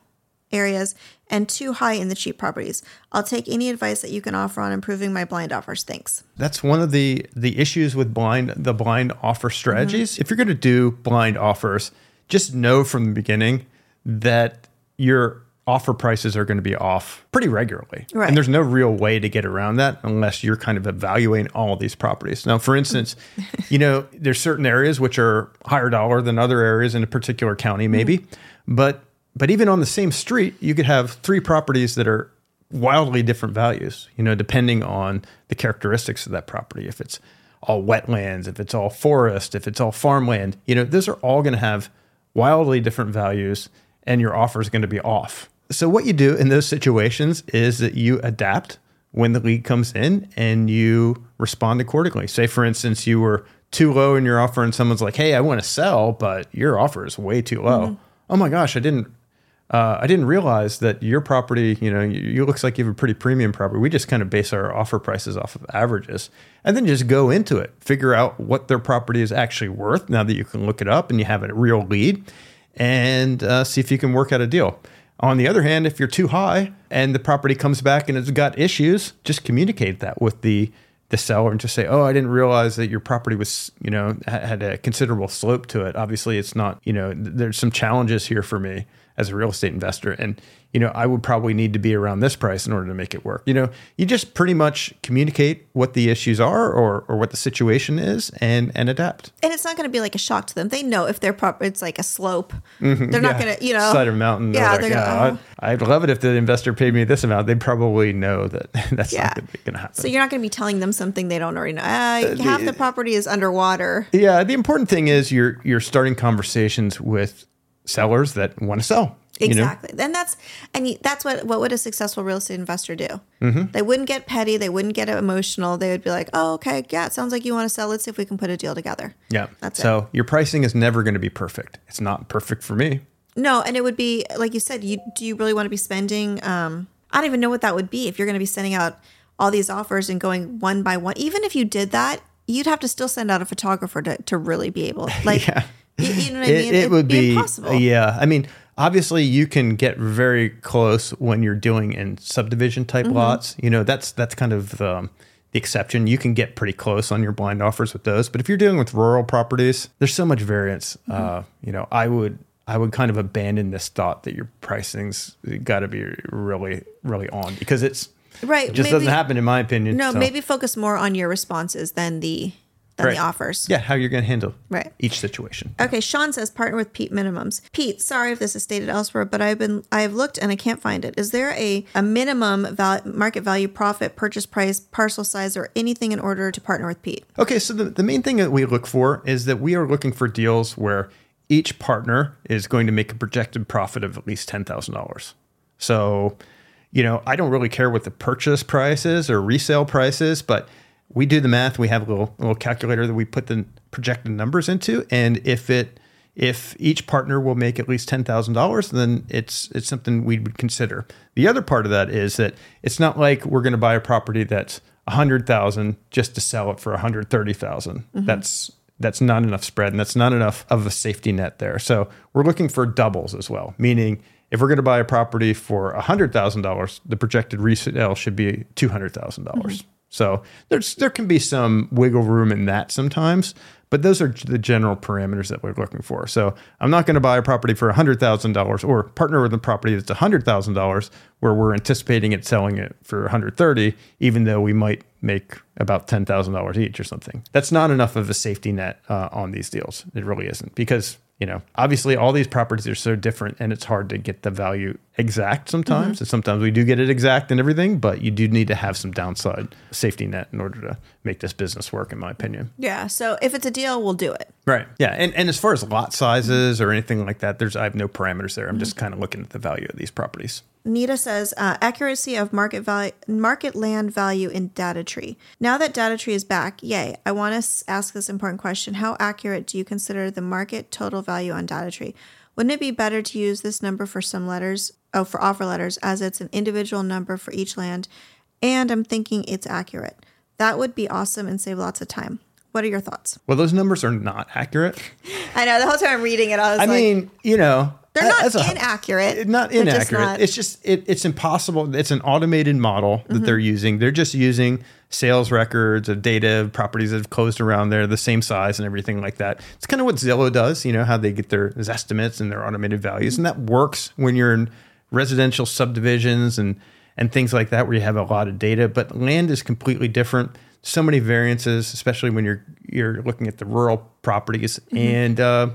areas and too high in the cheap properties. I'll take any advice that you can offer on improving my blind offers. Thanks. That's one of the the issues with blind the blind offer strategies. Mm-hmm. If you're going to do blind offers, just know from the beginning that your offer prices are going to be off pretty regularly. Right. And there's no real way to get around that unless you're kind of evaluating all of these properties. Now, for instance, you know, there's certain areas which are higher dollar than other areas in a particular county mm-hmm. maybe, but but even on the same street, you could have three properties that are wildly different values, you know, depending on the characteristics of that property. If it's all wetlands, if it's all forest, if it's all farmland, you know, those are all going to have wildly different values and your offer is going to be off. So, what you do in those situations is that you adapt when the lead comes in and you respond accordingly. Say, for instance, you were too low in your offer and someone's like, hey, I want to sell, but your offer is way too low. Oh my gosh, I didn't uh, I didn't realize that your property, you know, you, you looks like you have a pretty premium property. We just kind of base our offer prices off of averages and then just go into it, figure out what their property is actually worth now that you can look it up and you have a real lead and uh, see if you can work out a deal. On the other hand, if you're too high and the property comes back and it's got issues, just communicate that with the the seller and just say, "Oh, I didn't realize that your property was, you know, had a considerable slope to it. Obviously, it's not, you know, there's some challenges here for me as a real estate investor, and you know, I would probably need to be around this price in order to make it work. You know, you just pretty much communicate what the issues are or or what the situation is and and adapt. And it's not going to be like a shock to them. They know if their proper, it's like a slope. They're not going to, you know, side of a mountain. Yeah, Yeah, they're like, gonna, yeah, I'd, I'd love it if the investor paid me this amount. They'd probably know that that's Yeah. not going to happen. So you're not going to be telling them something they don't already know. Uh, half the property is underwater. Yeah, the important thing is you're you're starting conversations with sellers that want to sell. you know? Exactly. And that's and that's what what would a successful real estate investor do? Mm-hmm. They wouldn't get petty. They wouldn't get emotional. They would be like, "Oh, okay, yeah, it sounds like you want to sell. Let's see if we can put a deal together." Yeah. That's it. so your pricing is never going to be perfect. It's not perfect for me. No, and it would be like you said. You do you really want to be spending? Um, I don't even know what that would be if you're going to be sending out all these offers and going one by one. Even if you did that, you'd have to still send out a photographer to, to really be able, like, Yeah. You, you know what I It, mean? it It'd would be, impossible. yeah. I mean, obviously, you can get very close when you're doing in subdivision type Mm-hmm. lots. You know, that's that's kind of the, the exception. You can get pretty close on your blind offers with those. But if you're dealing with rural properties, there's so much variance. Mm-hmm. Uh, you know, I would I would kind of abandon this thought that your pricing's got to be really really on because it's Right. it just maybe- doesn't happen in my opinion. No, So, maybe focus more on your responses than the than Right. the offers. yeah, how you're going to handle Right. each situation. Okay, Sean says partner with Pete minimums. Pete, sorry if this is stated elsewhere, but I've been I have looked and I can't find it. Is there a a minimum val- market value, profit, purchase price, parcel size, or anything in order to partner with Pete? Okay, so the, the main thing that we look for is that we are looking for deals where each partner is going to make a projected profit of at least $10,000. So, you know, I don't really care what the purchase price is or resale price is, but we do the math. We have a little, a little calculator that we put the projected numbers into. And if it, if each partner will make at least ten thousand dollars, then it's it's something we would consider. The other part of that is that it's not like we're going to buy a property that's a hundred thousand just to sell it for a hundred thirty mm-hmm. That's that's not enough spread, and that's not enough of a safety net there. So we're looking for doubles as well, meaning if we're going to buy a property for hundred thousand dollars, the projected resale should be two hundred thousand dollars. Mm-hmm. So there's there can be some wiggle room in that sometimes, but those are the general parameters that we're looking for. So I'm not going to buy a property for hundred thousand dollars or partner with a property that's hundred thousand dollars where we're anticipating it selling it for 130, even though we might make about ten thousand dollars each or something. That's not enough of a safety net uh, on these deals. It really isn't because you know obviously all these properties are so different and it's hard to get the value exact sometimes and sometimes we do get it exact and everything but you do need to have some downside safety net in order to make this business work in my opinion Yeah. So if it's a deal, we'll do it. right yeah and, and as far as lot sizes or anything like that there's i have no parameters there i'm just kind of looking at the value of these properties Nita says uh, accuracy of market value, market land value in data tree. Now that data tree is back, yay! I want to s- ask this important question: How accurate do you consider the market total value on data tree? Wouldn't it be better to use this number for some letters, oh, for offer letters, as it's an individual number for each land? And I'm thinking it's accurate. That would be awesome and save lots of time. What are your thoughts? well those numbers are not accurate I know the whole time I'm reading it, I was like, i like, mean you know they're not a- inaccurate. not They're just inaccurate. not- It's just it, it's impossible. It's an automated model that mm-hmm. they're using. They're just using sales records of data of properties that have closed around there, the same size and everything like that. It's kind of what Zillow does. You know how they get their estimates and their automated values, and that works when you're in residential subdivisions and and things like that where you have a lot of data. But land is completely different. So many variances, especially when you're you're looking at the rural properties, and uh,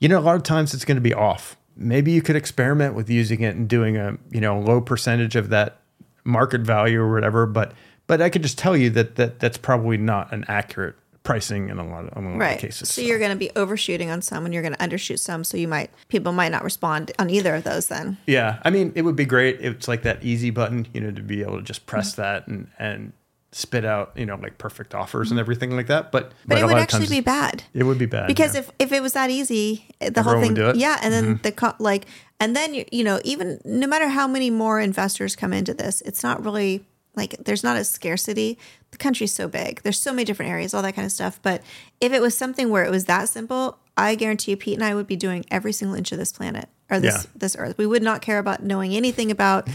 you know a lot of times it's going to be off maybe you could experiment with using it and doing a you know low percentage of that market value or whatever but but i could just tell you that that that's probably not an accurate pricing in a lot of, a lot right. of cases So you're going to be overshooting on some, and you're going to undershoot some. So you might people might not respond on either of those. Then yeah i mean it would be great it's like that easy button you know to be able to just press Mm-hmm. that and and spit out you know like perfect offers and everything like that but but, it a would actually times be bad it would be bad because yeah. if if it was that easy, the whole thing, it? Mm-hmm. yeah. And then the co- like And then you you know, even no matter how many more investors come into this, it's not really like there's not a scarcity. The country's so big. There's so many different areas, all that kind of stuff. But if it was something where it was that simple, I guarantee you Pete and I would be doing every single inch of this planet or this Yeah. this earth. We would not care about knowing anything about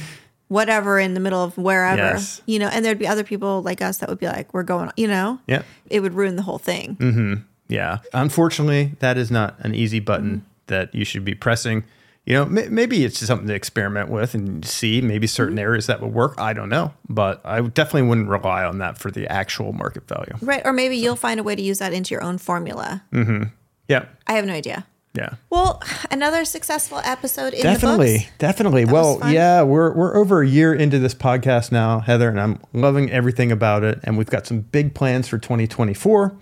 whatever in the middle of wherever. Yes. You know, and there'd be other people like us that would be like, we're going, you know? Yeah. It would ruin the whole thing. Mm-hmm. Yeah. Unfortunately, that is not an easy button mm-hmm. that you should be pressing. You know, m- maybe it's just something to experiment with and see maybe certain areas that would work. I don't know, but I definitely wouldn't rely on that for the actual market value. Right. Or maybe you'll find a way to use that into your own formula. Mm-hmm. Yeah. I have no idea. Yeah. Well, another successful episode in the Definitely, books. definitely. was well, yeah, we're we're over a year into this podcast now, Heather, and I'm loving everything about it. And we've got some big plans for 2024,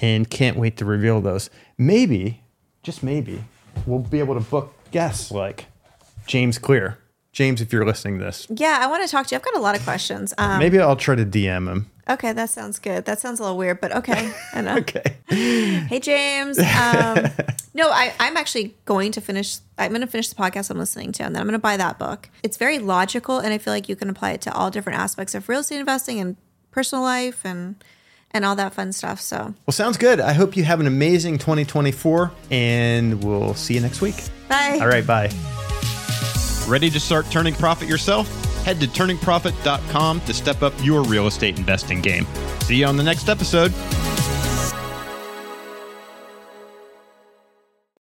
and can't wait to reveal those. Maybe, just maybe, we'll be able to book guests like James Clear. James, if you're listening to this, Yeah, I want to talk to you. I've got a lot of questions. Um, maybe I'll try to DM him. okay, that sounds good. That sounds a little weird, but okay. I know. Okay. Hey, James. Um, no, I, I'm actually going to finish. I'm going to finish the podcast I'm listening to, and then I'm going to buy that book. It's very logical, and I feel like you can apply it to all different aspects of real estate investing and personal life and and all that fun stuff. So, Well, sounds good. I hope you have an amazing 2024, and we'll see you next week. bye. All right, bye. Ready to start turning profit yourself? Head to turningprofit.com to step up your real estate investing game. See you on the next episode.